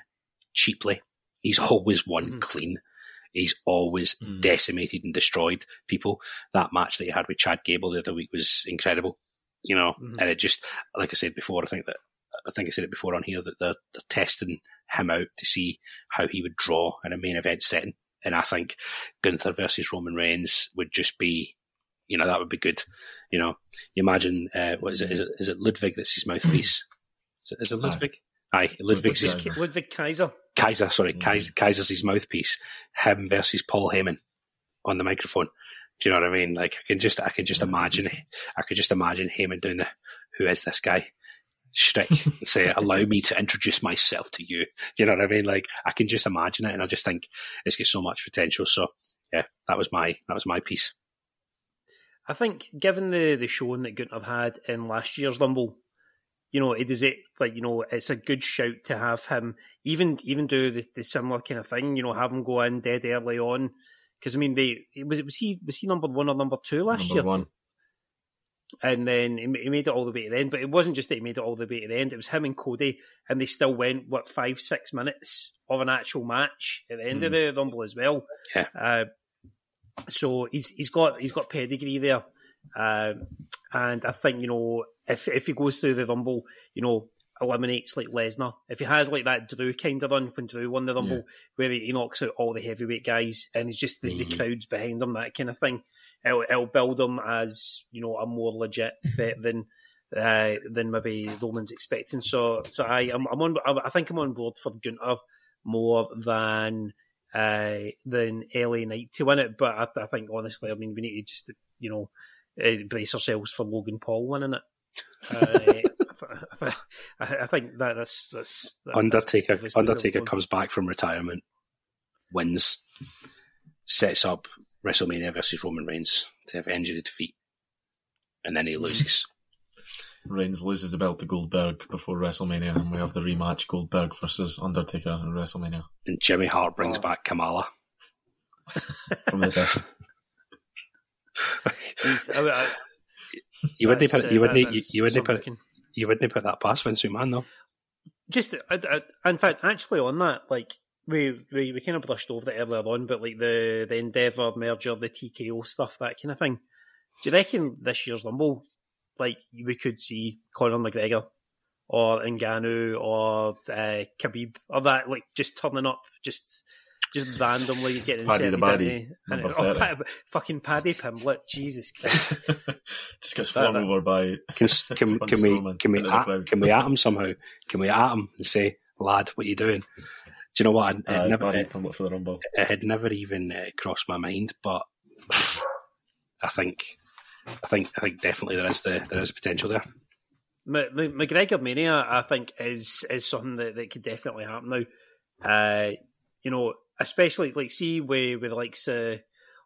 cheaply. He's always won mm-hmm. clean. He's always mm. decimated and destroyed people. That match that he had with Chad Gable the other week was incredible, you know, mm. and it just, like I said before, I think that, I think I said it before on here that they're, they're testing him out to see how he would draw in a main event setting. And I think Gunther versus Roman Reigns would just be, you know, that would be good. You know, you imagine, uh, what is it? Is it, is it Ludwig that's his mouthpiece? *clears throat* Is it, is it Ludwig? Aye, Ludwig's his, Ludwig Kaiser. Kaiser, sorry, mm. Kaiser, Kaiser's his mouthpiece. Him versus Paul Heyman on the microphone. Do you know what I mean? Like I can just, I can just imagine, I could just imagine Heyman doing the, who is this guy? Shtick and say, *laughs* allow me to introduce myself to you. Do you know what I mean? Like I can just imagine it, and I just think it's got so much potential. So yeah, that was my that was my piece. I think, given the the showing that Gunther had in last year's Rumble, you know, it is it like you know, it's a good shout to have him even even do the, the similar kind of thing. You know, have him go in dead early on because I mean, they was was he was he number one or number two last number year? One. And then he made it all the way to the end, but it wasn't just that he made it all the way to the end. It was him and Cody, and they still went what five, six minutes of an actual match at the end mm. of hmm. the Rumble as well. Yeah. Uh, so he's he's got he's got pedigree there. Uh, and I think, you know, if if he goes through the Rumble, you know, eliminates like Lesnar, if he has like that Drew kind of run when Drew won the Rumble, yeah. where he, knocks out all the heavyweight guys and he's just the, mm-hmm. the crowds behind him, that kind of thing, it'll, it'll, build him as, you know, a more legit threat than. Uh, than maybe Roman's expecting. So, so I, I'm, I'm on. I think I'm on board for Gunther more than uh, than LA Knight to win it. But I, I, think honestly, I mean, we need to just you know uh, brace ourselves for Logan Paul winning it. *laughs* uh, I, I, think that that's, that's that, Undertaker. That's Undertaker comes back from retirement, wins, sets up WrestleMania versus Roman Reigns to avenge the defeat, and then he loses. Reigns loses the belt to Goldberg before WrestleMania, and we have the rematch Goldberg versus Undertaker in WrestleMania. And Jimmy Hart brings oh. back Kamala *laughs* from the death. I you wouldn't put you wouldn't you, you wouldn't put you wouldn't put that past Vince McMahon though. Just I, I, in fact, actually on that, like we, we we kind of brushed over it earlier on, but like the the Endeavor merger, the TKO stuff, that kind of thing. Do you reckon this year's Rumble, like we could see Conor McGregor or Ngannou or uh, Khabib or that, like just turning up, just just randomly *laughs* getting Paddy the inserted Baddy, into- number and- oh, 30. Pa- fucking Paddy Pimblett, Jesus *laughs* Christ. Just gets That- flung over by. Can, can, can we *laughs* can we at, can we at him somehow? Can we at him and say, "Lad, what are you doing?" Do you know what? It, Uh, never, Paddy it, for the Rumble. it had never even uh, crossed my mind, but I think, I think, I think definitely there is the there is potential there. M- M- McGregor Mania, I think, is is something that, that could definitely happen now. Uh, you know, especially like see with with like uh,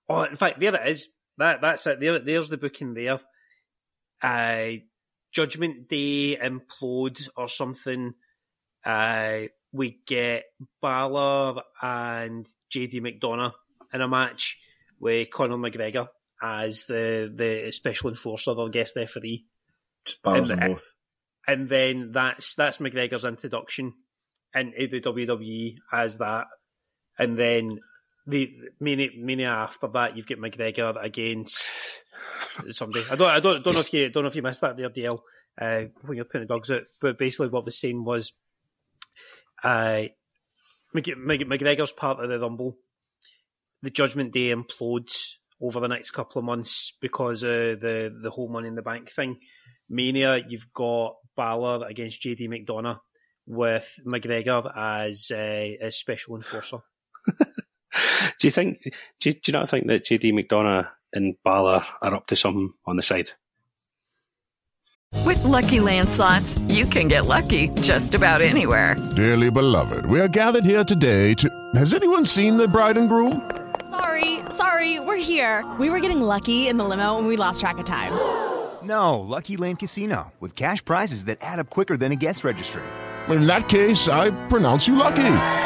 oh, in fact, there it is. That that's it. There, there's the booking there. Uh, Judgment Day implode or something. Uh, we get Balor and JD McDonagh in a match with Conor McGregor as the the special enforcer or guest referee Just And them the- both. and then that's that's McGregor's introduction into the WWE as that, and then the mania, mania after that you've got McGregor against somebody. I don't I don't don't know if you don't know if you missed that there, DL, uh, when you're putting the dogs out. But basically, what was saying was, uh, Mc- Mc- McGregor's part of the Rumble. The Judgment Day implodes over the next couple of months because of the the whole Money in the Bank thing. Mania, you've got Balor against JD McDonagh with McGregor as uh, as special enforcer. Do you think? Do you, do you not think that JD McDonagh and Balor are up to something on the side? With Lucky Land slots, you can get lucky just about anywhere. Dearly beloved, we are gathered here today to. Has anyone seen the bride and groom? Sorry, sorry, we're here. We were getting lucky in the limo and we lost track of time. No, Lucky Land Casino, with cash prizes that add up quicker than a guest registry. In that case, I pronounce you lucky.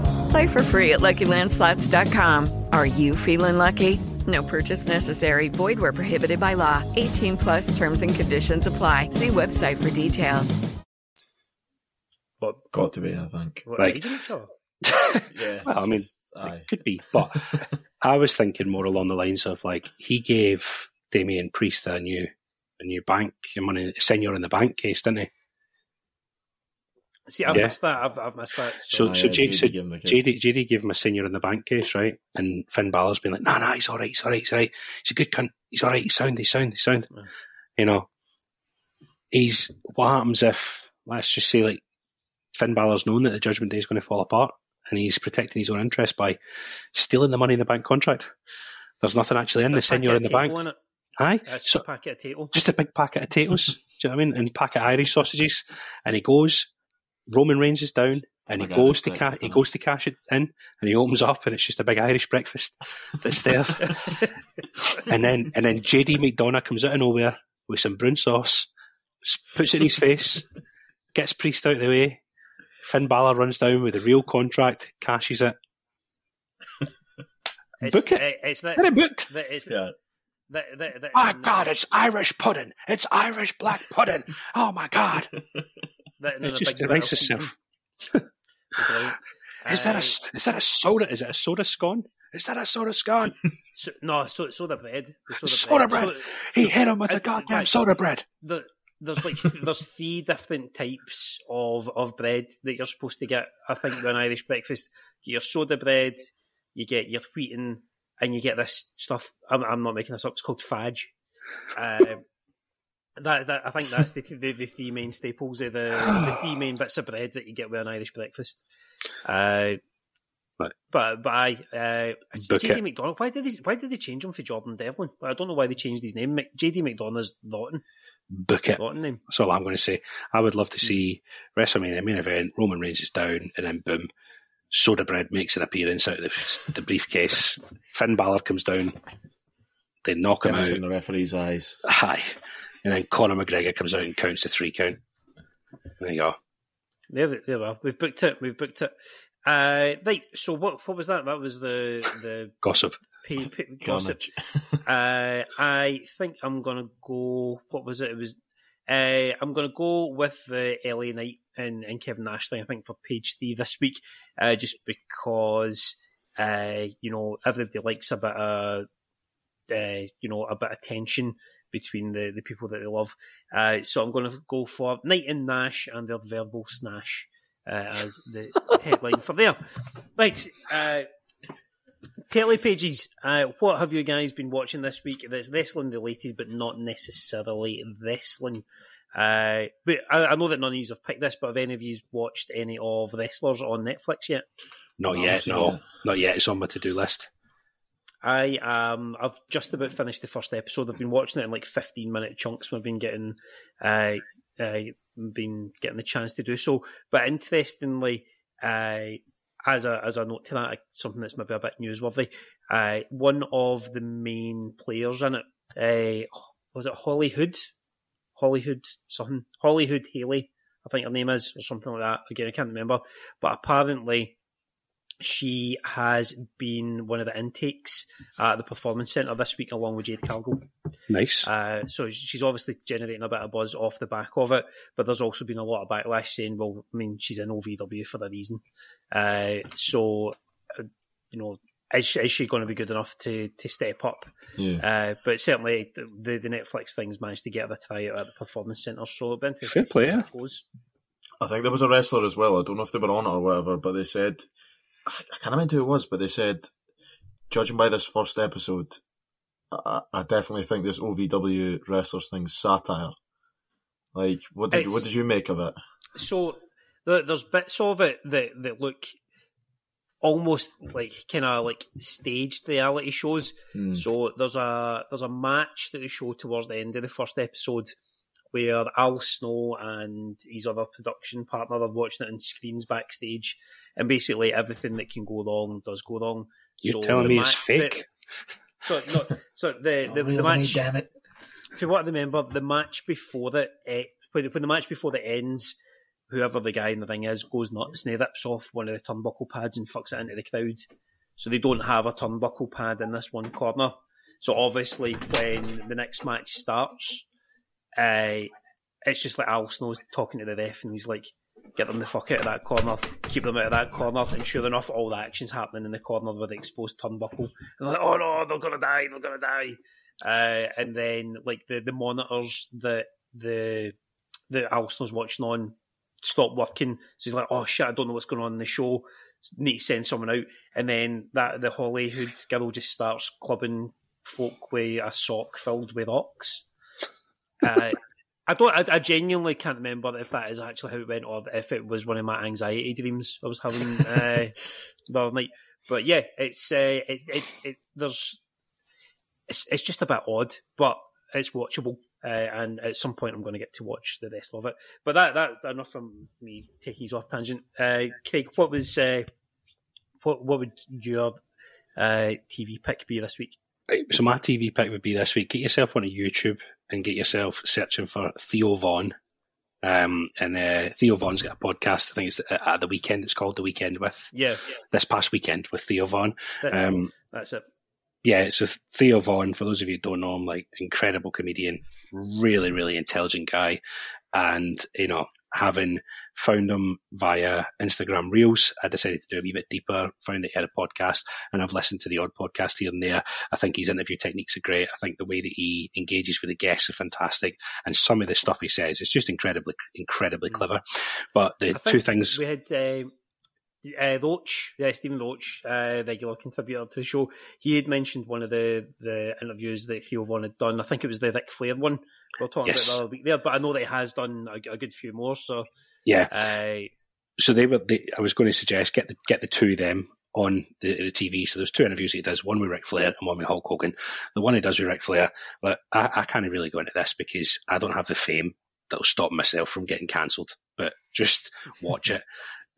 Play for free at LuckyLandSlots.com. Are you feeling lucky? No purchase necessary. Void where prohibited by law. 18 plus terms and conditions apply. See website for details. But Got to be, I think. what, Like- hiding *laughs* each? Yeah. Well, I mean, just- It could be, but I was thinking more along the lines of like he gave Damian Priest a new a new bank money, senior in the bank case, didn't he? See, I've Yeah. missed that. I've, I've missed that. So, Aye, so, yeah, J- JD so gave him. JD, JD gave him a senior in the bank case, right? And Finn Balor's been like, no, no, he's all right, he's all right, he's all right. He's a good cunt. He's all right, he's sound, he's sound, he's sound. Yeah. You know, he's, what happens if, let's just say, like, Finn Balor's known that the Judgment Day is going to fall apart and he's protecting his own interest by stealing the money in the bank contract? There's nothing actually in the senior in the bank. table in it. Aye. So, a packet of tato. just a big packet of potatoes. do you know what I mean? And packet of Irish sausages. And he goes, Roman Reigns is down, and he Big goes Irish to cash. He isn't goes to cash it in, and he opens up, and it's just a big Irish breakfast that's there. *laughs* and then and then JD McDonagh comes out of nowhere with some brown sauce, puts it in his face, gets Priest out of the way. Finn Balor runs down with a real contract, cashes it. *laughs* It's, Book it. It's that. Get it booked. that- it's Yeah. that, that, that, My God, it's Irish pudding. It's Irish black pudding. *laughs* Oh my God. That- It's just big it of itself. Is that a is that a soda? Is it a soda scone? Is that a soda scone? *laughs* so, no, so, soda bread. Soda, Soda bread. So- He hit him with the Uh, goddamn right. soda bread. the, there's like *laughs* there's three different types of, of bread that you're supposed to get. I think with an Irish breakfast, you get your soda bread, you get your wheaten, and you get this stuff. I'm, I'm not making this up. It's called fudge. Um, that, that I think that's the, the the three main staples of the the three main bits of bread that you get with an Irish breakfast. Uh, Right. But but I uh, Book JD it. McDonald. Why did they why did they change him for Jordan Devlin? I don't know why they changed his name. Mc- JD McDonald's Lawton. Book it. Lawton name. That's all I'm going to say. I would love to see WrestleMania main event. Roman Reigns is down, and then boom, soda bread makes an appearance out of the, the briefcase. Finn Balor comes down. They knock him Dennis out. in the referee's eyes. Hi. And then Conor McGregor comes out and counts the three count. There you go. There, there we are. We've booked it. We've booked it. Uh, right. So what what was that? That was the the gossip. Pay, pay, *laughs* gossip. uh, I think I'm gonna go. What was it? It was. Uh, I'm gonna go with the LA Knight and, and Kevin Nash thing. I think for page three this week, uh, just because uh, you know everybody likes a bit of uh, you know a bit of tension between the, the people that they love. Uh, so I'm going to go for Knight and Nash and their verbal snash uh, as the *laughs* headline for there. Right, uh, telepages. Uh, what have you guys been watching this week that's wrestling related, but not necessarily wrestling? Uh, but I, I, know that none of you have picked this, but have any of you watched any of wrestlers on Netflix yet? Not no, yet. No, not yet. It's on my to do list. I um I've just about finished the first episode. I've been watching it in like fifteen minute chunks. I've been getting uh, uh been getting the chance to do so. But interestingly, uh, as a as a note to that, something that's maybe a bit newsworthy. Uh, one of the main players in it uh, was it Hollywood, Hollywood something, Hollywood Haley, I think her name is, or something like that. Again, I can't remember. But apparently, she has been one of the intakes at the Performance Centre this week, along with Jade Cargill. Nice. Uh, so she's obviously generating a bit of buzz off the back of it, but there's also been a lot of backlash saying, well, I mean, she's in OVW for a reason. Uh, so, uh, you know, is she, is she, going to be good enough to, to step up? Yeah. Uh, but certainly the, the Netflix thing's managed to get her a try out at the Performance Centre, so it'll be interesting. Fair play, I think there was a wrestler as well. I don't know if they were on it or whatever, but they said I can't remember who it was, but they said, judging by this first episode, I, I definitely think this OVW wrestlers thing's satire. Like, what did it's, what did you make of it? So there's bits of it that that look almost like kind of like staged reality shows. Mm. So there's a there's a match that they show towards the end of the first episode where Al Snow and his other production partner are watching it on screens backstage, and basically everything that can go wrong does go wrong. You're so telling me it's fake? *laughs* The, so no, so the the, the match. damn it! If you want to remember, the match before that, eh, when, when the match before that ends, whoever the guy in the ring is goes nuts and he rips off one of the turnbuckle pads and fucks it into the crowd. So they don't have a turnbuckle pad in this one corner. So obviously, when the next match starts, uh, it's just like Al Snow's talking to the ref and he's like, get them the fuck out of that corner, keep them out of that corner, and sure enough, all the action's happening in the corner with the exposed turnbuckle. And they're like, oh no, they're gonna die, they're gonna die. Uh, and then like the, the monitors that the the Al Snow's watching on stop working. So he's like, oh shit, I don't know what's going on in the show. Need to send someone out. And then that the Hollywood girl just starts clubbing folk with a sock filled with rocks. Uh, I don't. I, I, genuinely can't remember if that is actually how it went, or if it was one of my anxiety dreams I was having *laughs* uh, the other night. But yeah, it's uh, it, it, it, there's it's it's just a bit odd, but it's watchable. Uh, and at some point, I'm going to get to watch the rest of it. But that that enough from me taking you off tangent. Uh, Craig, what was uh, what what would your uh, TV pick be this week? Right, so my TV pick would be this week. Get yourself on a YouTube and get yourself searching for Theo Von. Um, and uh, Theo Von's got a podcast. I think it's at the weekend. It's called The Weekend with. Yeah. This past weekend with Theo Von. Um, That's it. Yeah, so Theo Von, for those of you who don't know him, like incredible comedian, really, really intelligent guy. And, you know, having found him via Instagram Reels, I decided to do a wee bit deeper, found that he had a podcast, and I've listened to the odd podcast here and there. I think his interview techniques are great. I think the way that he engages with the guests are fantastic. And some of the stuff he says is just incredibly, incredibly mm. clever. But the two things. We had. Uh uh, Roach, yeah, Stephen Roach, uh, regular contributor to the show, he had mentioned one of the, the interviews that Theo Von had done. I think it was the Ric Flair one we were talking yes. about the other week there, but I know that he has done a, a good few more. So yeah, uh, so they were. They, I was going to suggest get the get the two of them on the, the TV. So there's two interviews he does, one with Ric Flair and one with Hulk Hogan. The one he does with Ric Flair, but I, I can't really go into this because I don't have the fame that'll stop myself from getting cancelled. But just watch *laughs* it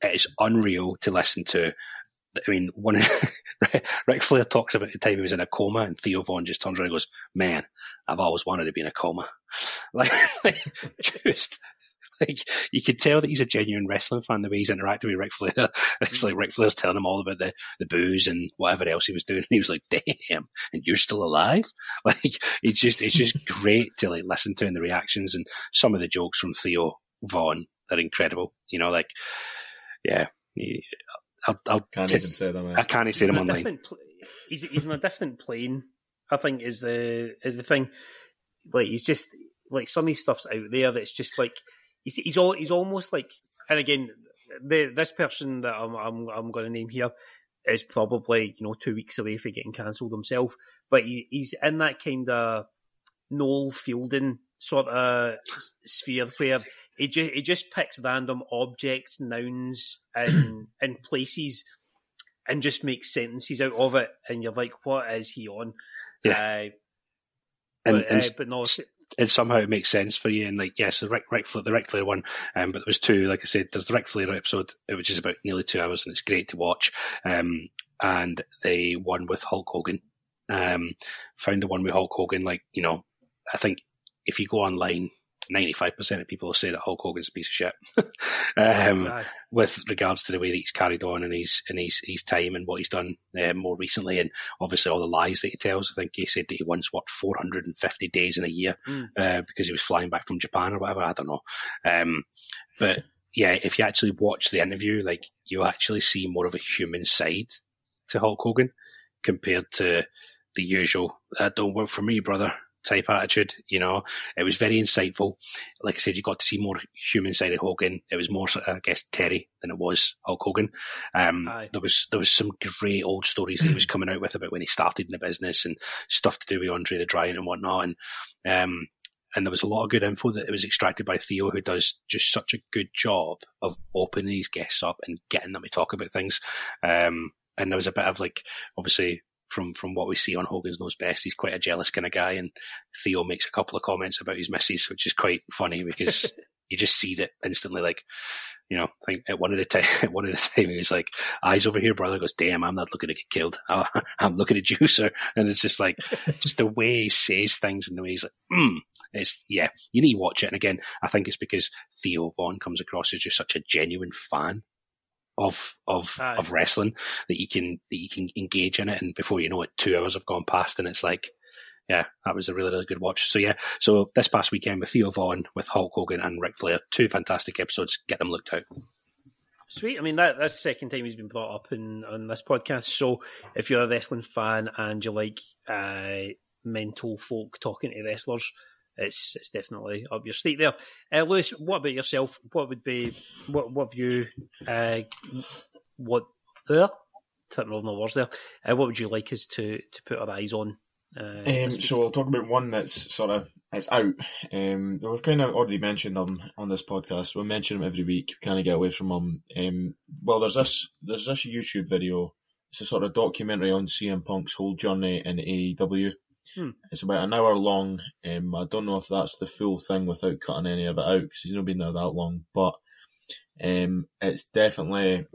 it is unreal to listen to. I mean, one *laughs* Ric Flair talks about the time he was in a coma, and Theo Von just turns around and goes, "Man, I've always wanted to be in a coma." *laughs* Like, just like you could tell that he's a genuine wrestling fan the way he's interacting with Ric Flair. *laughs* it's like Ric Flair's telling him all about the, the booze and whatever else he was doing. And he was like, "Damn, and you're still alive!" Like it's just it's just great to like listen to and the reactions and some of the jokes from Theo Von. They're incredible. You know, like yeah. I'll, I'll can't t- even say them. Eh? I can't even say them online. Pl- he's he's in a different plane. I think is the is the thing. Like he's just like some of his stuff's out there that's just like he's he's all he's almost like and again the this person that I'm I'm I'm going to name here is probably you know two weeks away from getting cancelled himself, but he, he's in that kind of Noel Fielding sort of sphere where he just he just picks random objects, nouns, and *clears throat* and places, and just makes sentences out of it, and you're like, what is he on? Yeah. Uh, and, but, and uh, but no, and somehow it makes sense for you. And like, yes, the Ric, Ric Flair, the Ric Flair one, um, but there was two. Like I said, there's the Ric Flair episode, which is about nearly two hours, and it's great to watch. Um, and the one with Hulk Hogan, um, found the one with Hulk Hogan. Like, you know, I think if you go online, 95% of people will say that Hulk Hogan's a piece of shit. *laughs* um, with regards to the way that he's carried on and his, and his, his time and what he's done uh, more recently, and obviously all the lies that he tells. I think he said that he once worked 450 days in a year mm. uh, because he was flying back from Japan or whatever. I don't know. Um, but yeah, if you actually watch the interview, like you actually see more of a human side to Hulk Hogan compared to the usual, that don't work for me, brother type attitude. You know, it was very insightful. Like I said, you got to see more human side of Hogan. It was more, I guess, Terry than it was Hulk Hogan. Um, there was there was some great old stories that he was *clears throat* coming out with about when he started in the business and stuff to do with Andre the Giant and whatnot. And um, and there was a lot of good info that it was extracted by Theo, who does just such a good job of opening these guests up and getting them to talk about things. Um, and there was a bit of like, obviously, from from what we see on Hogan's Knows Best. He's quite a jealous kind of guy, and Theo makes a couple of comments about his missus, which is quite funny because *laughs* you just sees it instantly. Like, you know, I think at one of the time, *laughs* at one of the time, he was like, "Eyes over here, brother." Goes, "Damn, I'm not looking to get killed. *laughs* I'm looking at you, sir." And it's just like, just the way he says things and the way he's like, mm. It's yeah, you need to watch it. And again, I think it's because Theo Von comes across as just such a genuine fan of of Aye. of wrestling that you can that you can engage in it, and before you know it, two hours have gone past, and it's like, yeah, that was a really really good watch. So yeah, so this past weekend with Theo Von, with Hulk Hogan and Ric Flair, two fantastic episodes. Get them looked out. Sweet. I mean, that that's the second time he's been brought up in on this podcast. So if you're a wrestling fan and you like uh, mental folk talking to wrestlers, it's it's definitely up your street there. Uh, Lewis, what about yourself? What would be what what have you uh, what there? Tripping over my words there. Uh, what would you like us to to put our eyes on? Uh, Um, so I'll talk about one that's sort of it's out. Um, we've kind of already mentioned them on this podcast. We mention them every week. We kind of get away from them. Um, well, there's this there's this YouTube video. It's a sort of documentary on CM Punk's whole journey in AEW. Hmm. It's about an hour long. Um, I don't know if that's the full thing without cutting any of it out because he's not been there that long. But um, it's definitely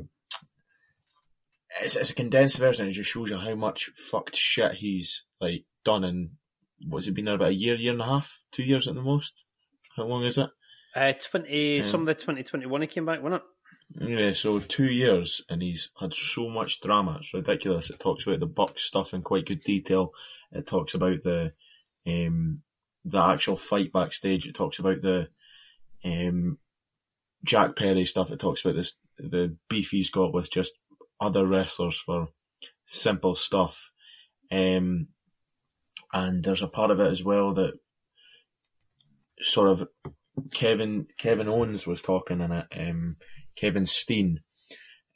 it's, it's a condensed version. It just shows you how much fucked shit he's like done in what's he been there about a year, year and a half, two years at the most. How long is it? uh, twenty of the twenty twenty one he came back, wasn't it? Yeah, so two years, and he's had so much drama. It's ridiculous. It talks about the Bucks stuff in quite good detail. It talks about the um, the actual fight backstage. It talks about the um, Jack Perry stuff. It talks about this the beef he's got with just other wrestlers for simple stuff. Um, and there's a part of it as well that sort of Kevin Kevin Owens was talking in it. Um, Kevin Steen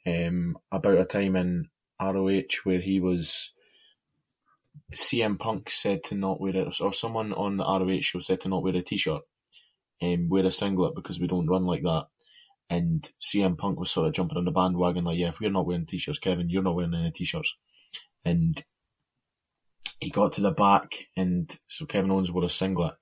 um, about a time in ROH where he was CM Punk said to not wear it, or someone on the ROH show said to not wear a t-shirt, um, wear a singlet because we don't run like that. And CM Punk was sort of jumping on the bandwagon like, yeah, if we're not wearing t-shirts, Kevin, you're not wearing any t-shirts. And he got to the back, and so Kevin Owens wore a singlet.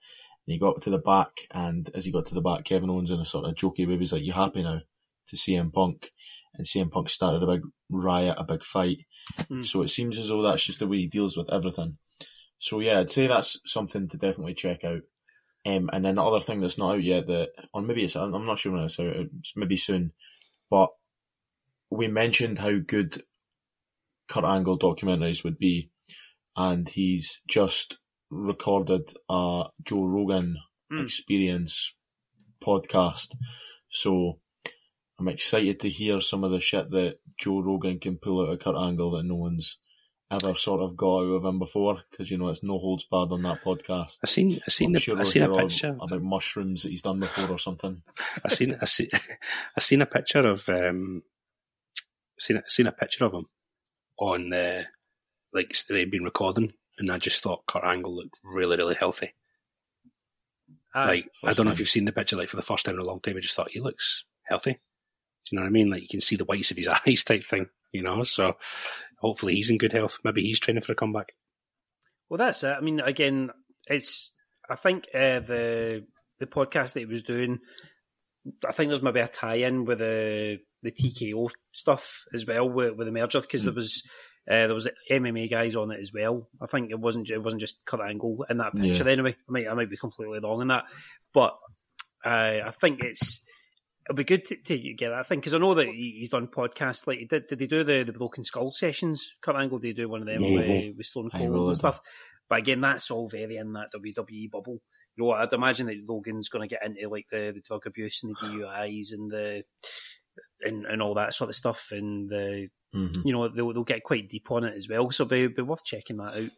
And he got to the back, and as he got to the back, Kevin Owens in a sort of jokey way was like, "You happy now?" to CM Punk, and CM Punk started a big riot, a big fight. Mm. So it seems as though that's just the way he deals with everything. So yeah, I'd say that's something to definitely check out. Um, and then the other thing that's not out yet, that or maybe it's I'm not sure when it's out. It's maybe soon, but we mentioned how good Kurt Angle documentaries would be, and he's just recorded a Joe Rogan Mm. experience podcast. So I'm excited to hear some of the shit that Joe Rogan can pull out of Kurt Angle that no one's ever sort of got out of him before, because you know it's no holds barred on that podcast. I seen I seen I'm the, sure I we'll seen a picture. about mushrooms that he's done before or something. *laughs* I seen I seen *laughs* I seen a picture of um seen seen a picture of him on the like they'd been recording, and I just thought Kurt Angle looked really really healthy. Aye. like I don't know if you've seen the picture like for the first time in a long time. I just thought he looks healthy. You know what I mean? Like you can see the whites of his *laughs* eyes type thing. You know, so hopefully he's in good health. Maybe he's training for a comeback. Well, that's it. I mean, again, it's. I think uh, the the podcast that he was doing. I think there's maybe a tie-in with the the TKO stuff as well with, with the merger because there was uh, there was MMA guys on it as well. I think it wasn't it wasn't just Kurt Angle in that picture Yeah. anyway. I might I might be completely wrong in that, but uh, I think it's it'll be good to, to get that thing because I know that he, he's done podcasts like did. Did he do the the Broken Skull sessions? Kurt Angle did do one of them Mhm. with, with Stone Cold and stuff. But again, that's all very in that WWE bubble. You know, I'd imagine that Rogan's going to get into like the, the drug abuse and the DUIs and the and, and all that sort of stuff, and the Mhm. you know they'll, they'll get quite deep on it as well. So be be worth checking that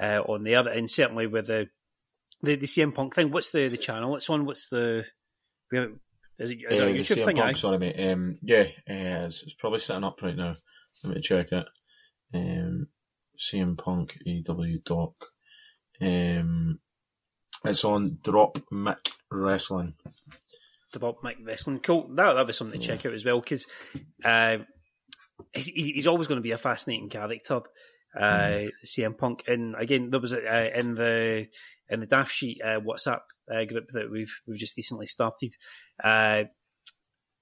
out uh, on there, and certainly with the the, the CM Punk thing. What's the, the channel it's on? What's the where- is it, is Uh, a YouTube CM thing? Punk, aye? sorry mate. Um, yeah, uh, it's, it's probably sitting up right now. Let me check it. Um, CM Punk EW doc. Um, it's on Drop Mick Wrestling. Drop Mike Wrestling. Cool. That that'll be something to check out as well because uh, he, he's always going to be a fascinating character. Uh, CM Punk, and again, there was a, uh, in the in the Daft Sheet uh, WhatsApp uh, group that we've we've just recently started. Uh,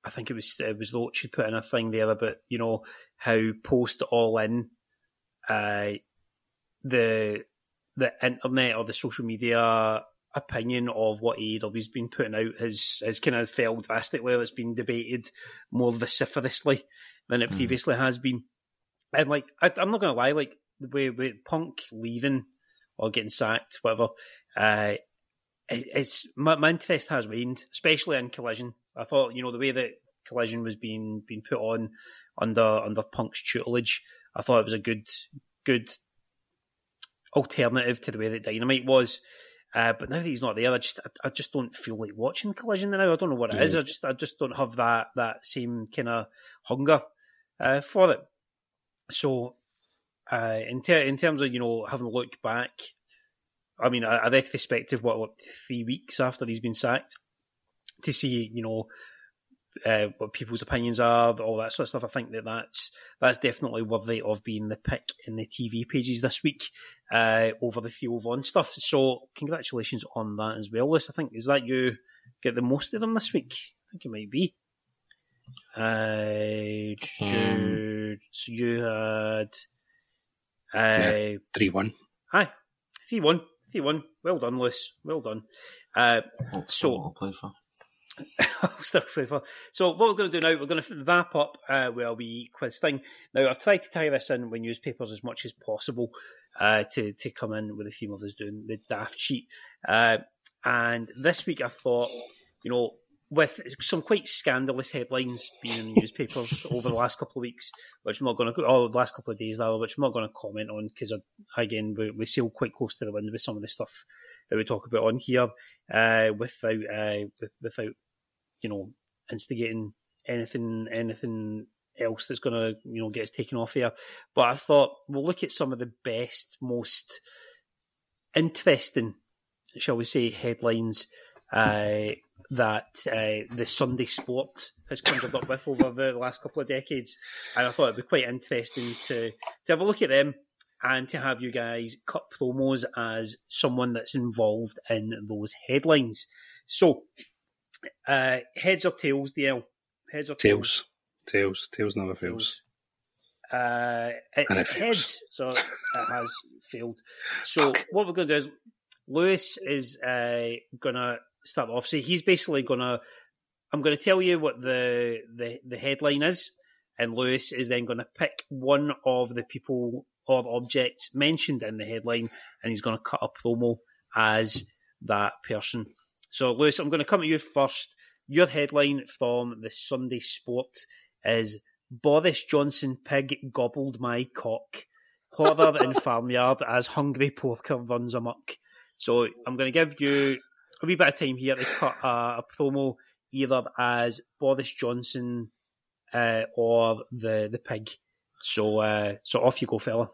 I think it was it was Roach who put in a thing there about you know how post All In, uh, the the internet or the social media opinion of what AEW's been putting out has has kind of failed drastically. It's been debated more vociferously than it previously has been. And like, I, I'm not gonna lie, like the way with Punk leaving or getting sacked, whatever, uh, it, it's my, my interest has waned, especially in Collision. I thought, you know, the way that Collision was being being put on under under Punk's tutelage, I thought it was a good good alternative to the way that Dynamite was. Uh, but now that he's not there, I just I, I just don't feel like watching Collision now. I don't know what it is. I just I just don't have that that same kind of hunger uh, for it. So, uh, in ter- in terms of you know having a look back, I mean, a, a retrospective what what three weeks after he's been sacked to see you know uh, what people's opinions are, all that sort of stuff. I think that that's that's definitely worthy of being the pick in the TV pages this week uh, over the Theo Von stuff. So congratulations on that as well, Liz. I think is that you get the most of them this week. I think it might be. Uh, so you had uh, Three one. Hi, three one, three one. Well done, Lewis. Well done. Uh, so I'll play for. I'll still flavor. So what we're going to do now, we're going to wrap up uh, with a wee quiz thing. Now I've tried to tie this in with newspapers as much as possible uh, to to come in with a few of us doing the daft sheet. Uh, and this week I thought, you know, with some quite scandalous headlines being in the *laughs* newspapers over the last couple of weeks, which I'm not going to, oh, the last couple of days, rather, which I'm not going to comment on because, again, we, we sail quite close to the wind with some of the stuff that we talk about on here uh, without, uh, with, without, you know, instigating anything, anything else that's going to, you know, get us taken off here. But I thought we'll look at some of the best, most interesting, shall we say, headlines uh, that uh, the Sunday sport has conjured up with over the last couple of decades. And I thought it'd be quite interesting to, to have a look at them and to have you guys cut promos as someone that's involved in those headlines. So, uh, heads or tails, DL? Heads or tails? Tails. Tails. Tails never fails. Uh, it's it heads, so it has failed. So what we're going to do is Lewis is uh, gonna start off. So he's basically gonna. I'm going to tell you what the, the the headline is, and Lewis is then going to pick one of the people or objects mentioned in the headline, and he's going to cut a promo as that person. So, Lewis, I'm going to come to you first. Your headline from the Sunday Sport is Boris Johnson pig gobbled my cock. Horror in *laughs* farmyard as hungry porker runs amok. So I'm going to give you a wee bit of time here to cut a, a promo either as Boris Johnson uh, or the the pig. So uh, so off you go, fella.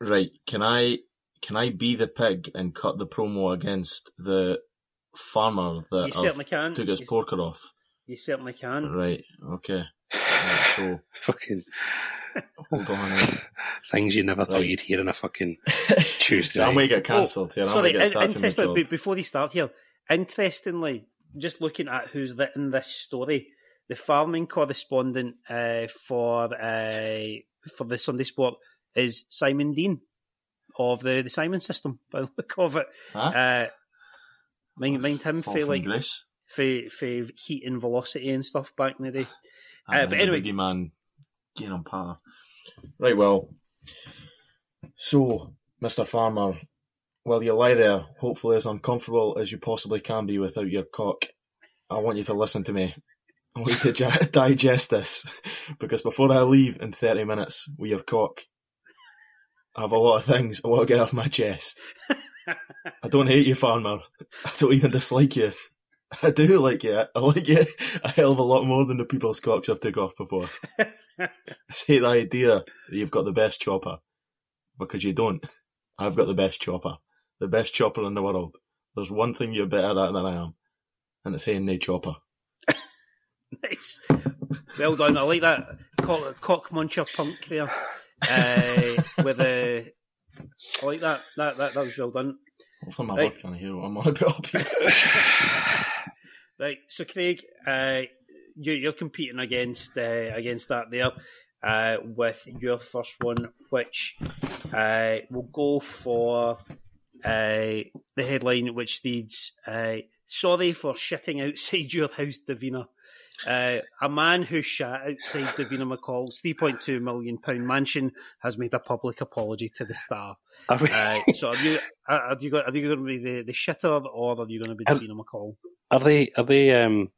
Right. Can I can I be the pig and cut the promo against the farmer that You certainly can. took his You- porker off? You certainly can. Right. Okay. Right, so *laughs* fucking hold on. eh. things you never thought Right. you'd hear on a fucking *laughs* Tuesday. So I night. might get cancelled here. I Oh, Sorry, might get in, sacked interesting, job. before you start here, interestingly, just looking at who's written this story, the farming correspondent uh, for uh, for the Sunday Sport is Simon Dean of the, the Simon system, *laughs* by the look of it. Huh? Uh, mind, mind him for like grace. for, for heat and velocity and stuff back in the day. Uh, but the anyway, biggie man getting on par. Right, well, so Mr. Farmer, while you lie there, hopefully as uncomfortable as you possibly can be without your cock, I want you to listen to me. I want you to *laughs* digest this because before I leave in thirty minutes with your cock, I have a lot of things I want to get off my chest. I don't hate you, Farmer. I don't even dislike you. I do like it. I like it a hell of a lot more than the people's cocks I've took off before. *laughs* I hate the idea that you've got the best chopper. Because you don't. I've got the best chopper. The best chopper in the world. There's one thing you're better at than I am. And it's haying the chopper. *laughs* nice. Well done. I like that cock, cock muncher punk there. Uh, with a. I like that. That that, that was well done. Hopefully my Right. work can't hear what I'm on about. *laughs* Right, so Craig, uh, you, you're competing against uh, against that there uh, with your first one, which uh, will go for uh, the headline, which reads uh, "Sorry for shitting outside *laughs* your house, Davina." Uh, a man who shat outside Davina McCall's £3.2 million mansion has made a public apology to the star. *laughs* We- Uh, so, are you, are are you, go- are you going to be the, the shitter or are you going to be Are- Davina McCall? Are they? Are they? Um,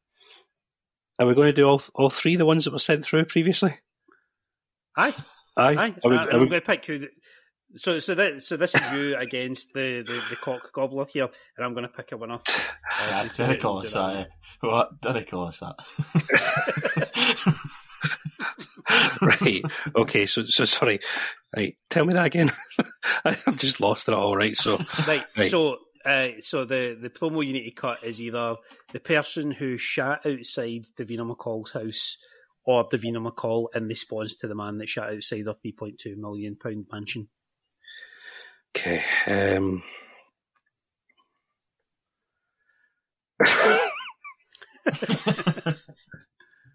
are we going to do all all three the ones that were sent through previously? Aye. Aye. Aye, Are we- are I'm we- going to pick who. So, so that, so this is you *laughs* against the, the, the cock gobbler here, and I'm going to pick a winner. *laughs* Yeah, Uh, didn't call us that. eh? What? Didn't call us that. *laughs* right. Okay. So, so sorry. Right. Tell me that again. I've just lost it all. Right. So, Right. Right. So, uh, so the, the promo you need to cut is either the person who shat outside Davina McCall's house, or Davina McCall in response to the man that shot outside her 3.2 million pound mansion. Okay. Um, *laughs*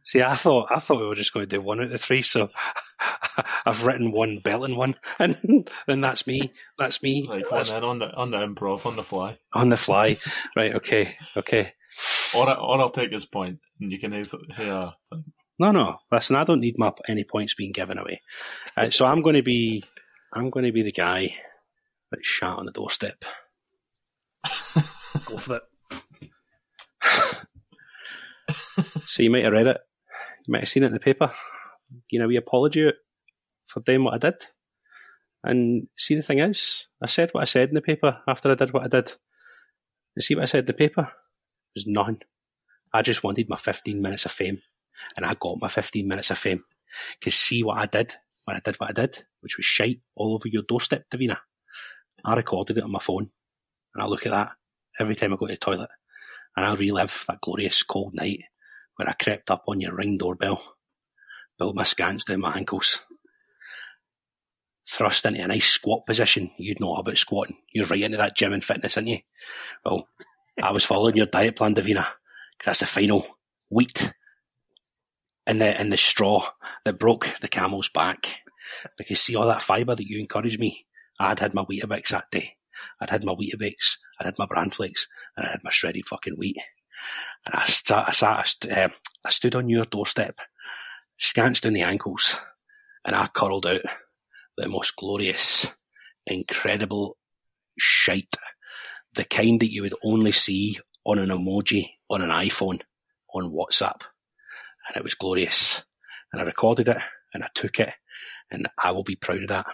See, I thought I thought we were just going to do one out of the three, so *laughs* I've written one belting one, *laughs* and then that's me. That's me. Like on, That's then, on the on the improv on the fly, on the fly. Right. Okay. Okay. or I- or I'll take his point, and you can either hear. No, no. Listen, I don't need my any points being given away. Uh, so I'm going to be, I'm going to be the guy that shat on the doorstep. Go for it. *laughs* So you might have read it. You might have seen it in the paper. You know, we apology for doing what I did. And see, the thing is, I said what I said in the paper after I did what I did. And see what I said in the paper? It was nothing. I just wanted my 15 minutes of fame. And I got my 15 minutes of fame. Because see what I did when I did what I did, which was shite all over your doorstep, Davina. I recorded it on my phone. And I look at that every time I go to the toilet. And I relive that glorious cold night where I crept up on your ring doorbell, built my scans down my ankles, thrust into a nice squat position. You'd know about squatting. You're right into that gym and fitness, aren't you? Well, I was following your diet plan, Davina, 'cause that's the final wheat in the in the straw that broke the camel's back. Because see all that fibre that you encouraged me, I'd had my Weetabix that day. I'd had my Weetabix, I'd had my bran flakes, and I had my shredded fucking wheat. And I, sat, I, sat, I, st- um, I stood on your doorstep, scanched in the ankles, and I curled out the most glorious, incredible shite. The kind that you would only see on an emoji on an iPhone on WhatsApp. And it was glorious. And I recorded it and I took it and I will be proud of that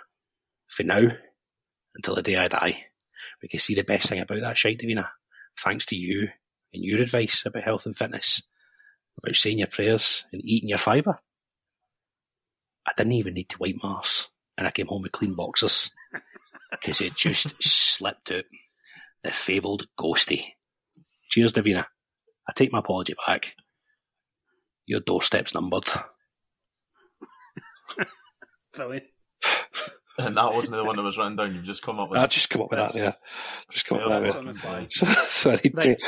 for now until the day I die. We can see the best thing about that shite, Davina, thanks to you and your advice about health and fitness, about saying your prayers and eating your fibre, I didn't even need to wipe my arse and I came home with clean boxes because it just *laughs* slipped out. The fabled ghosty. Cheers, Davina. I take my apology back. Your doorstep's numbered. *laughs* Brilliant. *laughs* And that wasn't the one that was written down. You've just come up with. I just come up with that. Yeah, just come up with that. Well, So, *laughs* so I need to. Right.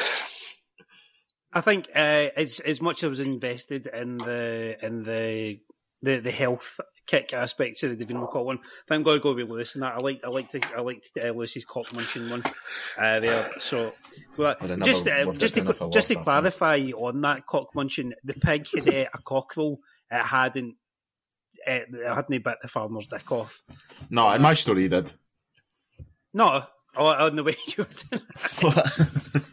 I think uh, as as much as I was invested in the in the the, the health kick aspects of the Davina McCall one, I think I'm going to go with Lewis and that. I like I like the, I liked uh, Lewis's cock munching one uh, there. So, well, I'd have never just uh, just to down if I just to lost one. clarify on that cock munching, the pig had uh, a cockerel. It hadn't. Uh, it hadn't bit the farmer's dick off. No, in my story, he did. No, oh, on the way you were doing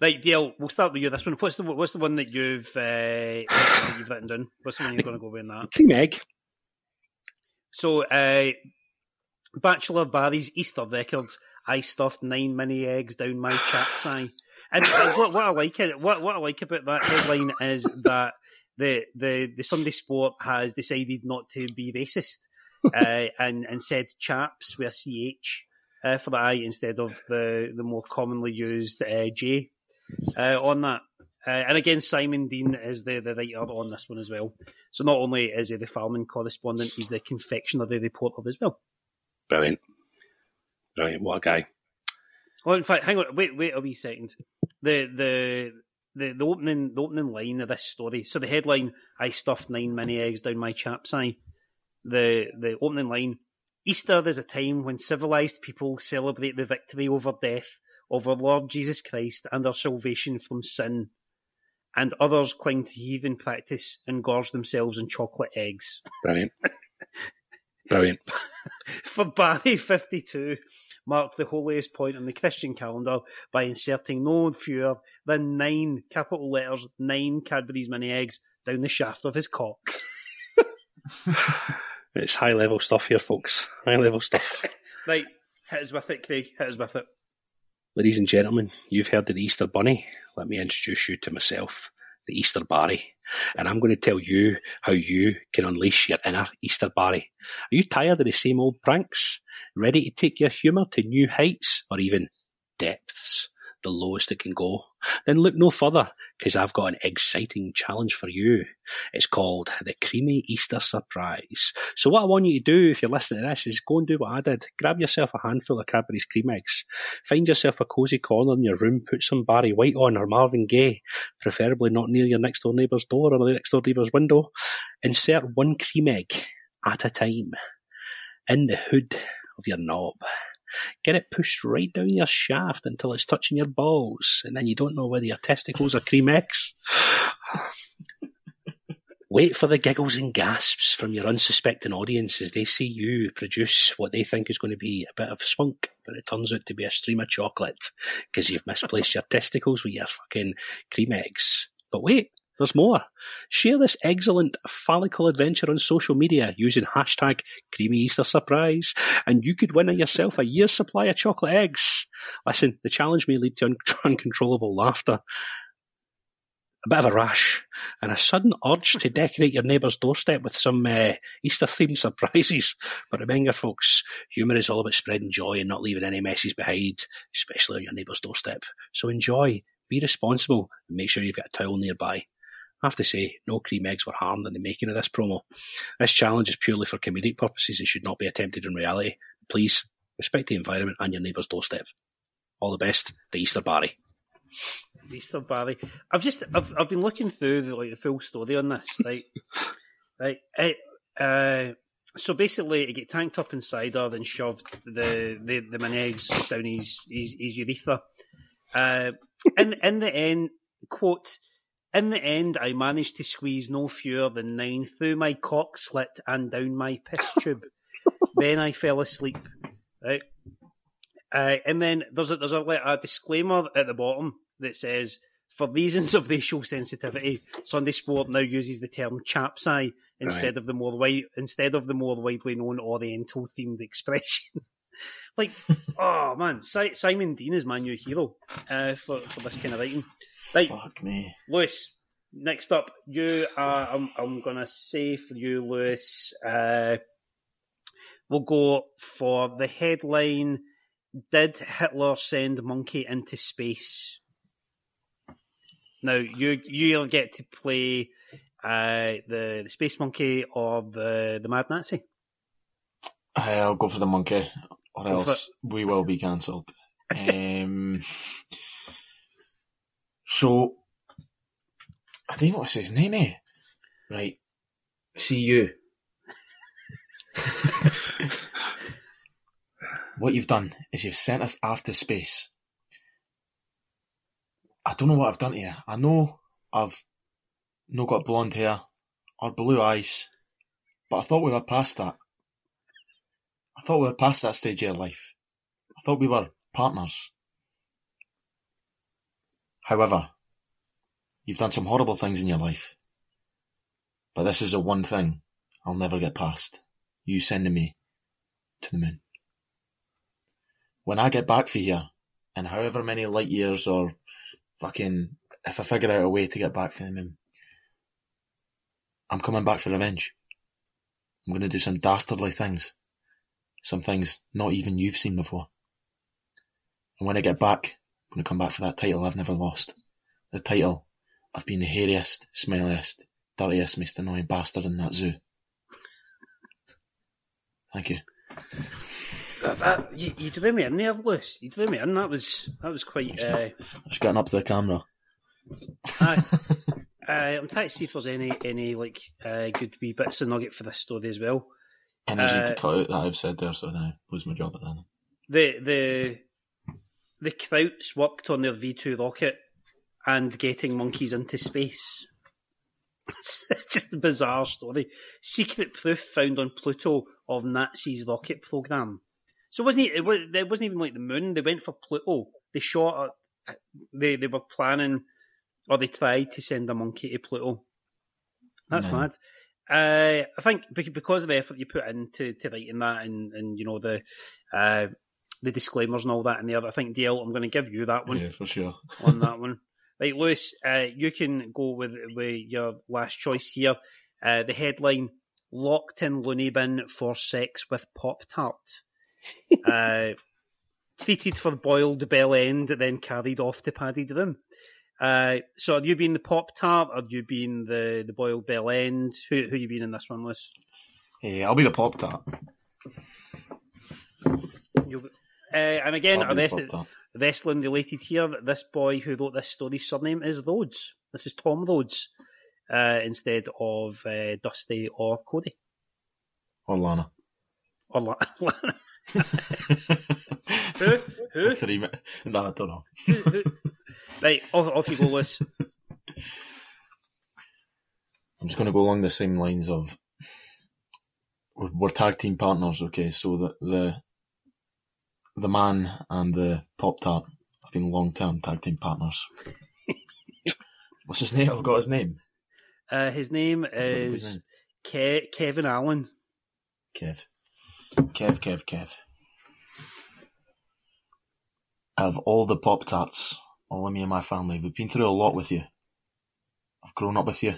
Right, Dale, we'll start with you. This one. What's the what's the one that you've uh, that you've written down? What's the one you're going to go with in that? Cream egg. So, uh, Bachelor Barry's Easter record. I stuffed nine mini eggs down my chap's eye. And what, what I like it, what what I like about that headline is that the the the Sunday Sport has decided not to be racist *laughs* uh, and and said chaps with a ch uh, for the I instead of the the more commonly used uh, J uh, on that. Uh, and again, Simon Dean is the, the writer on this one as well. So not only is he the farming correspondent, he's the confectionery reporter as well. Brilliant. Brilliant. What a guy. Well, in fact, hang on, wait, wait a wee second. The the the, the opening the opening line of this story. So the headline: "I stuffed nine mini eggs down my chap's eye." The the opening line: Easter is a time when civilized people celebrate the victory over death of our Lord Jesus Christ and our salvation from sin, and others cling to heathen practice and gorge themselves on chocolate eggs. Brilliant. Brilliant. *laughs* For Barry 52 marked the holiest point on the Christian calendar by inserting no fewer than nine capital letters, nine Cadbury's mini eggs down the shaft of his cock. *sighs* It's high level stuff here, folks. High level stuff. *laughs* Right, hit us with it, Craig. Hit us with it. Ladies and gentlemen, you've heard of the Easter Bunny. Let me introduce you to myself, the Easter Barry. And I'm going to tell you how you can unleash your inner Easter Barry. Are you tired of the same old pranks? Ready to take your humour to new heights or even depths? The lowest it can go? Then look no further, because I've got an exciting challenge for you. It's called the Creamy Easter Surprise. So what I want you to do, if you're listening to this, is go and do what I did. Grab yourself a handful of Cadbury's cream eggs. Find yourself a cosy corner in your room, put some Barry White on or Marvin Gaye, preferably not near your next door neighbour's door or the next door neighbour's window. Insert one cream egg at a time in the hood of your knob. Get it pushed right down your shaft until it's touching your balls, and then you don't know whether your testicles are cream eggs. Wait for the giggles and gasps from your unsuspecting audience as they see you produce what they think is going to be a bit of spunk, but it turns out to be a stream of chocolate because you've misplaced your testicles with your fucking cream eggs. But wait, there's more. Share this excellent phallical adventure on social media using hashtag creamy Easter surprise, and you could win yourself a year's supply of chocolate eggs. Listen, the challenge may lead to un- *laughs* uncontrollable laughter, a bit of a rash, and a sudden urge to decorate your neighbour's doorstep with some uh, Easter themed *laughs* surprises. But remember, folks, humour is all about spreading joy and not leaving any messes behind, especially on your neighbour's doorstep. So enjoy, be responsible, and make sure you've got a towel nearby. I have to say, no cream eggs were harmed in the making of this promo. This challenge is purely for comedic purposes and should not be attempted in reality. Please, respect the environment and your neighbour's doorstep. All the best, the Easter Barry. Easter Barry. I've just I've, I've been looking through the, like the full story on this, right? *laughs* right. It, uh, so basically, he get tanked up inside her, then shoved the the, the mini eggs down his his, his urethra. Uh, in in the end, quote. In the end, I managed to squeeze no fewer than nine through my cock slit and down my piss *laughs* tube. then I fell asleep. Right, uh, and then there's a, there's a, a disclaimer at the bottom that says, "For reasons of racial sensitivity, Sunday Sport now uses the term chap's eye instead Right. of the more wi- instead of the more widely known Oriental themed expression." *laughs* like, *laughs* oh man, si- Simon Dean is my new hero uh, for for this kind of writing. Right, Fuck me. Lewis, next up, you are. I'm, I'm going to say for you, Lewis, uh, we'll go for the headline Did Hitler send Monkey into space? Now, you you'll get to play uh, the, the Space Monkey or the, the Mad Nazi. I'll go for the monkey, or Go else we will be cancelled. um, *laughs* so, I don't even want to say his name, eh? Right. See you. *laughs* what you've done is you've sent us after space. I don't know what I've done to you. I know I've no got blonde hair or blue eyes, but I thought we were past that. I thought we were past that stage of your life. I thought we were partners. However, you've done some horrible things in your life. But this is the one thing I'll never get past. You sending me to the moon. When I get back for here, in however many light years or fucking, if I figure out a way to get back for the moon, I'm coming back for revenge. I'm going to do some dastardly things. Some things not even you've seen before. And when I get back, going to come back for that title I've never lost. The title of being the hairiest, smelliest, dirtiest, most annoying bastard in that zoo. Thank you. That, that, you, you drew me in there, Lewis. You drew me in. That was that was quite. Uh, Just getting up to the camera. Aye. *laughs* uh, I'm trying to see if there's any any like uh, good wee bits of nugget for this story as well. Anything Uh, to cut out that I've said there, so then I lose my job at that. The the the Krauts worked on their V2 rocket and getting monkeys into space. It's *laughs* just a bizarre story. Secret proof found on Pluto of Nazis' rocket program. So it wasn't it, it, was, it wasn't even like the moon. They went for Pluto. They shot. A, they they were planning, or they tried to send a monkey to Pluto. That's Man. mad. Uh, I think because of the effort you put into to writing that, and, and you know the uh, the disclaimers and all that in there, I think DL, I'm going to give you that one Yeah, for sure. *laughs* on that one. Right, Lewis, uh, you can go with with your last choice here. Uh, the headline: Locked in loony bin for sex with Pop Tart. *laughs* uh, treated for boiled bell end, then carried off to padded room. Uh, so, have you been the Pop Tart, Have you been the, the boiled bell end? Who who you been in this one, Lewis? Hey, I'll be the Pop Tart. You'll, uh, and again, I'll a be the rest- Pop-Tart. wrestling related here. This boy who wrote this story's surname is Rhodes. This is Tom Rhodes uh, instead of uh, Dusty or Cody Or Lana. or La- *laughs* Lana. *laughs* who? Who? Three minutes. No, I don't know. who, who? Right, off, off you go, Lewis. *laughs* I'm just going to go along the same lines of we're, we're tag team partners, okay? So the the the man and the Pop Tart have been long term tag team partners. *laughs* What's his name? I've got his name. Uh, his name is? Ke- Kevin Allen. Kev. Kev, Kev, Kev. Out of all the Pop Tarts, all of me and my family, we've been through a lot with you. I've grown up with you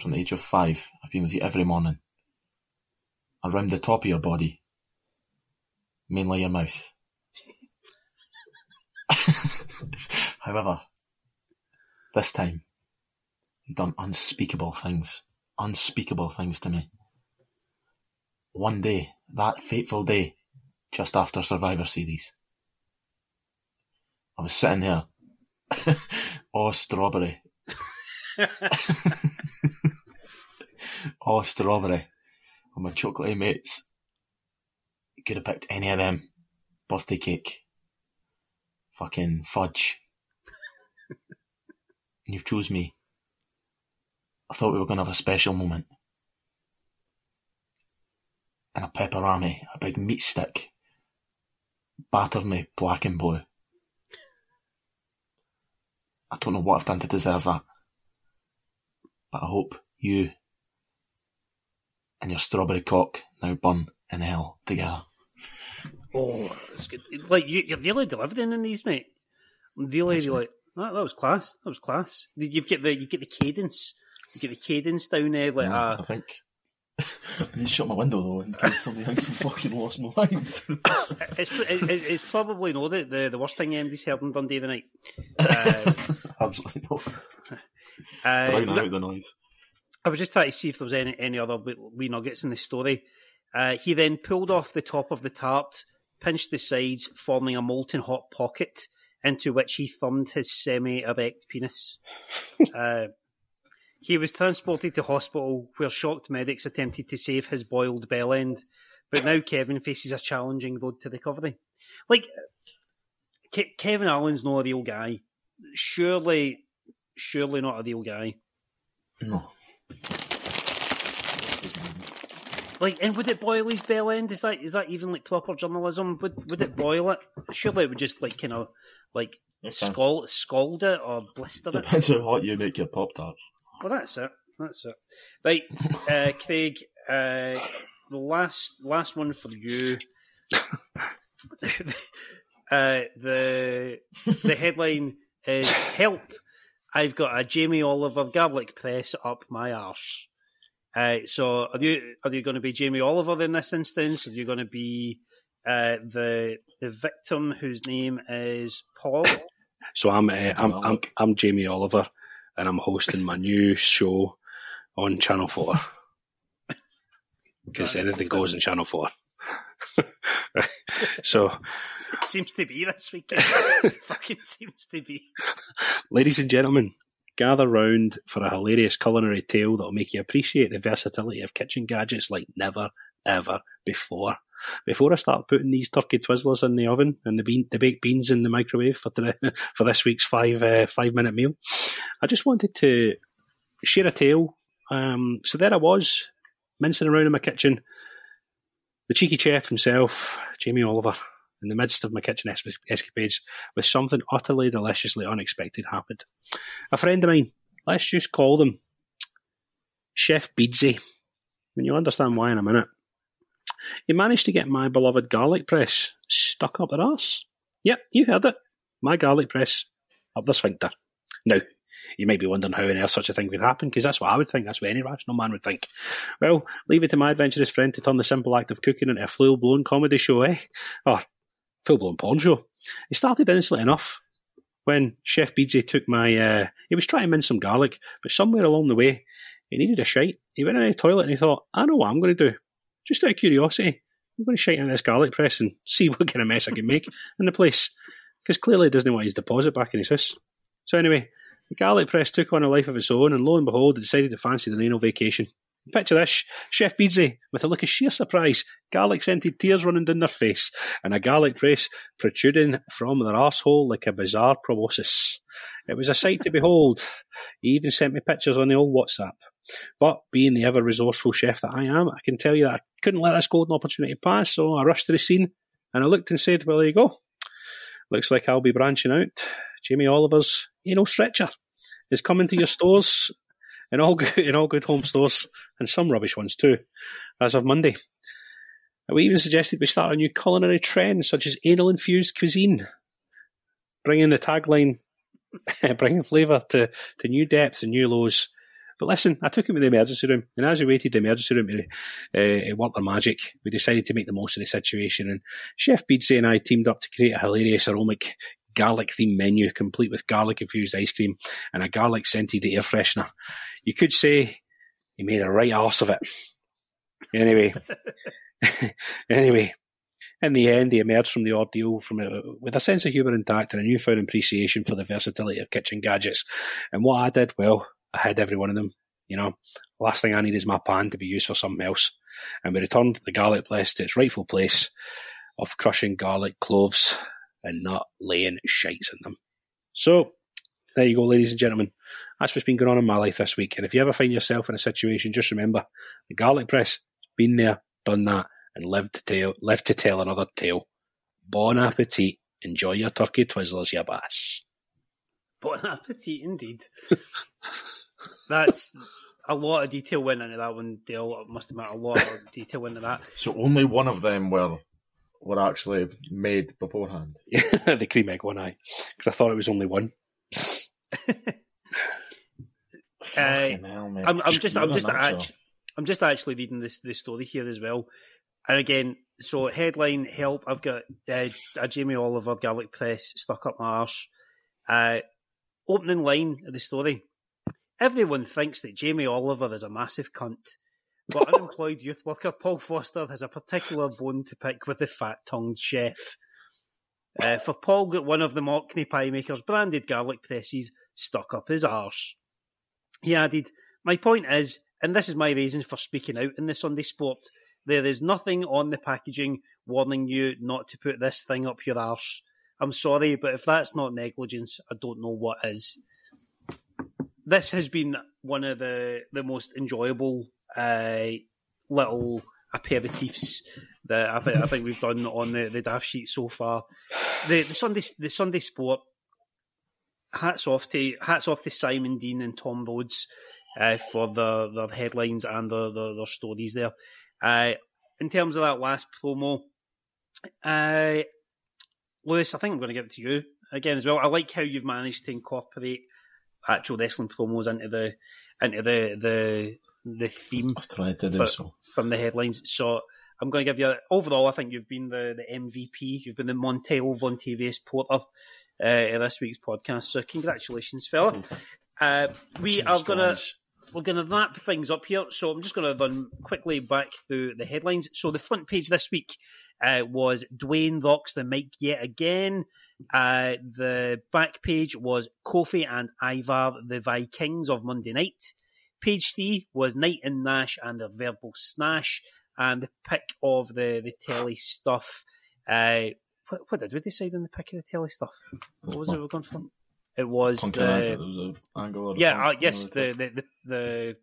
from the age of five. I've been with you every morning. Around the top of your body. Mainly your mouth. *laughs* However, this time, you've done unspeakable things. Unspeakable things to me one day, that fateful day, just after Survivor Series, I was sitting there. *laughs* oh strawberry, *laughs* oh strawberry, with my chocolatey mates. Could have picked any of them. Birthday cake. Fucking fudge. *laughs* and you've chose me. I thought we were going to have a special moment. And a pepperoni, a big meat stick, battered me black and blue. I don't know what I've done to deserve that. But I hope you and your strawberry cock now burn in hell together. Oh, that's good. Like you, you're really delivering in these, mate. Really, Thanks, really. That, that was class. That was class. You've got the you get the cadence. You get the cadence down there, like Yeah, uh, I think. I need to shut my window though in case somebody thinks I'm fucking lost my mind. *laughs* it's it, it- it's probably no the, the the worst thing MD's heard in Dundee the night. Uh, Absolutely not. uh, Drown out the noise. I was just trying to see if there was any any other wee wee nuggets in the story. Uh, he then pulled off the top of the tart, pinched the sides, forming a molten hot pocket into which he thumbed his semi-erect penis. *laughs* uh, he was transported to hospital, where shocked medics attempted to save his boiled bell end. But now Kevin faces a challenging road to recovery. Like Ke- Kevin Allen's not a real guy. Surely, surely not a real guy. No. Like, and would it boil his bell end? Is that is that even like proper journalism? Would would it boil it? Surely it would just like kind of like fine. scald scald it or blister it. Depends how hot you make your Pop Tarts. Well, that's it. That's it. Right, uh, *laughs* Craig. Uh, the last last one for you. *laughs* uh, the the headline is "Help! I've got a Jamie Oliver garlic press up my arse." Uh, so, are you are you going to be Jamie Oliver in this instance? Are you going to be uh, the the victim whose name is Paul? So I'm, uh, I'm I'm I'm Jamie Oliver, and I'm hosting my new show on Channel Four. Because anything goes in Channel Four. *laughs* so, It seems to be this weekend. *laughs* Fucking seems to be. ladies and gentlemen, gather round for a hilarious culinary tale that'll make you appreciate the versatility of kitchen gadgets like never ever before. Before I start putting these turkey twizzlers in the oven and the bean, the baked beans in the microwave for the, *laughs* for this week's five uh, five minute meal, I just wanted to share a tale. Um, so there I was, mincing around in my kitchen, the cheeky chef himself, Jamie Oliver, in the midst of my kitchen es- escapades, with something utterly deliciously unexpected happened. A friend of mine, let's just call them Chef Beadsy, and you'll understand why in a minute. He managed to get my beloved garlic press stuck up their arse. Yep, you heard it. My garlic press up the sphincter. Now, you might be wondering how on earth such a thing could happen, because that's what I would think. That's what any rational man would think. Well, leave it to my adventurous friend to turn the simple act of cooking into a full blown comedy show, eh? Or full blown porn show. It started innocently enough when Chef Beadsy took my. Uh, he was trying to mince some garlic, but somewhere along the way, he needed a shite. He went in the toilet and he thought, I know what I'm going to do. Just out of curiosity, I'm going to shite in this garlic press and *laughs* see what kind of mess I can make in the place. Because clearly he doesn't want his deposit back in his house. So anyway, the garlic press took on a life of its own, and lo and behold, it decided to fancy the renal vacation. Picture this Chef Beadsy, with a look of sheer surprise, garlic scented tears running down their face, and a garlic press protruding from their arsehole like a bizarre proboscis. It was a sight to behold. He even sent me pictures on the old WhatsApp. But being the ever resourceful chef that I am, I can tell you that I couldn't let this golden opportunity pass, so I rushed to the scene and I looked and said, Well, there you go. Looks like I'll be branching out. Jamie Oliver's anal stretcher is coming to your stores in all good in all good home stores and some rubbish ones too, as of Monday. We even suggested we start a new culinary trend such as anal infused cuisine, bringing the tagline, *laughs* bringing flavour to, to new depths and new lows. But listen, I took him to the emergency room, and as we waited the emergency room to uh, work their magic, we decided to make the most of the situation. And Chef Beadsy and I teamed up to create a hilarious aromatic garlic themed menu, complete with garlic infused ice cream and a garlic scented air freshener. You could say he made a right arse of it. Anyway, *laughs* anyway, in the end, he emerged from the ordeal from a, with a sense of humour intact and a newfound appreciation for the versatility of kitchen gadgets. And what I did, well, I had every one of them. You know, last thing I need is my pan to be used for something else. And we returned the garlic press to its rightful place of crushing garlic cloves and not laying shites in them. So, there you go, ladies and gentlemen. That's what's been going on in my life this week. And if you ever find yourself in a situation, just remember the garlic press, been there, done that, and lived to tell, lived to tell another tale. Bon appetit. Enjoy your turkey twizzlers, you bass. Bon appetit, indeed. *laughs* That's a lot of detail went into that one, Dale. It must admit, a lot of detail went into that. So only one of them were were actually made beforehand. the cream egg one, I because I thought it was only one. Uh, hell, mate. I'm, I'm just, I'm just, a actually, I'm just actually reading this, this story here as well. And again, so headline help. I've got uh, a Jamie Oliver garlic press stuck up my arse. Uh, opening line of the story. Everyone thinks that Jamie Oliver is a massive cunt, but unemployed youth worker Paul Foster has a particular bone to pick with the fat-tongued chef. Uh, for Paul got one of the Mockney pie makers branded garlic presses stuck up his arse. He added, My point is, and this is my reason for speaking out in the Sunday Sport, there is nothing on the packaging warning you not to put this thing up your arse. I'm sorry, but if that's not negligence, I don't know what is. This has been one of the, the most enjoyable uh, little aperitifs that I, think I think we've done on the, the daft sheet so far. The, the Sunday the Sunday Sport hats off to hats off to Simon Dean and Tom Rhodes uh, for their their headlines and their their, their stories there. Uh, in terms of that last promo, uh, Lewis, I think I'm going to give it to you again as well. I like how you've managed to incorporate actual wrestling promos into the into the the the theme. I've tried to do for- so. from the headlines. So I'm going to give you overall. I think you've been the, the MVP. You've been the Montel Vontavious Porter uh, of this week's podcast. So congratulations, fella. Uh, we are going to we're going to wrap things up here. So I'm just going to run quickly back through the headlines. So the front page this week uh, was Dwayne rocks the mic yet again. Uh, the back page was Kofi and Ivar, the Vikings of Monday night. Page three was Knight and Nash and the verbal snash. And the pick of the, the telly stuff. Uh, what, what did we decide on the pick of the telly stuff? What was it we're going for? It was Punk the, Angle, was yeah, uh, yes, the the the,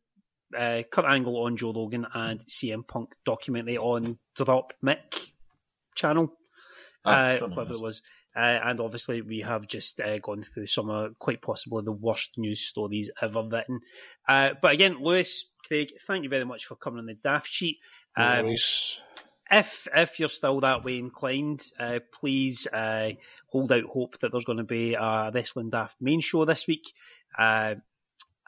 the uh, Kurt Angle on Joe Rogan and CM Punk documentary on Drop Mick channel, Ah, uh, whatever it was. Uh, and obviously, we have just uh, gone through some uh, quite possibly the worst news stories ever written. Uh, but again, Lewis, Craig, thank you very much for coming on the daft sheet. Um, if if you're still that way inclined, uh, please uh, hold out hope that there's going to be a Wrestling Daft main show this week. Uh,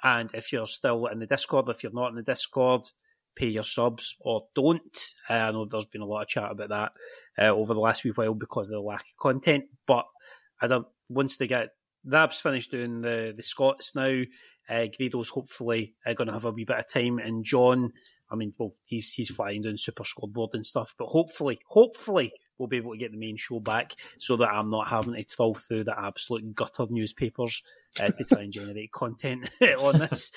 and if you're still in the Discord, if you're not in the Discord, pay your subs or don't. Uh, I know there's been a lot of chat about that uh, over the last wee while because of the lack of content. But I don't, once they get Rab's finished doing the the Scots now, uh, Grado's hopefully uh, going to have a wee bit of time, and John. I mean, well, he's he's flying doing super scoreboard and stuff, but hopefully, hopefully, we'll be able to get the main show back so that I'm not having to troll through the absolute gutter newspapers uh, to try and generate content *laughs* on this.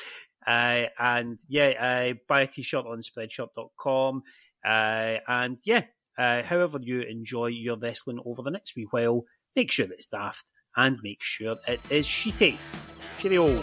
Uh, and yeah, uh, buy a t-shirt on spreadshirt.com. Uh, and yeah, uh, however you enjoy your wrestling over the next wee while, make sure it's daft and make sure it is sheety. Cheerio.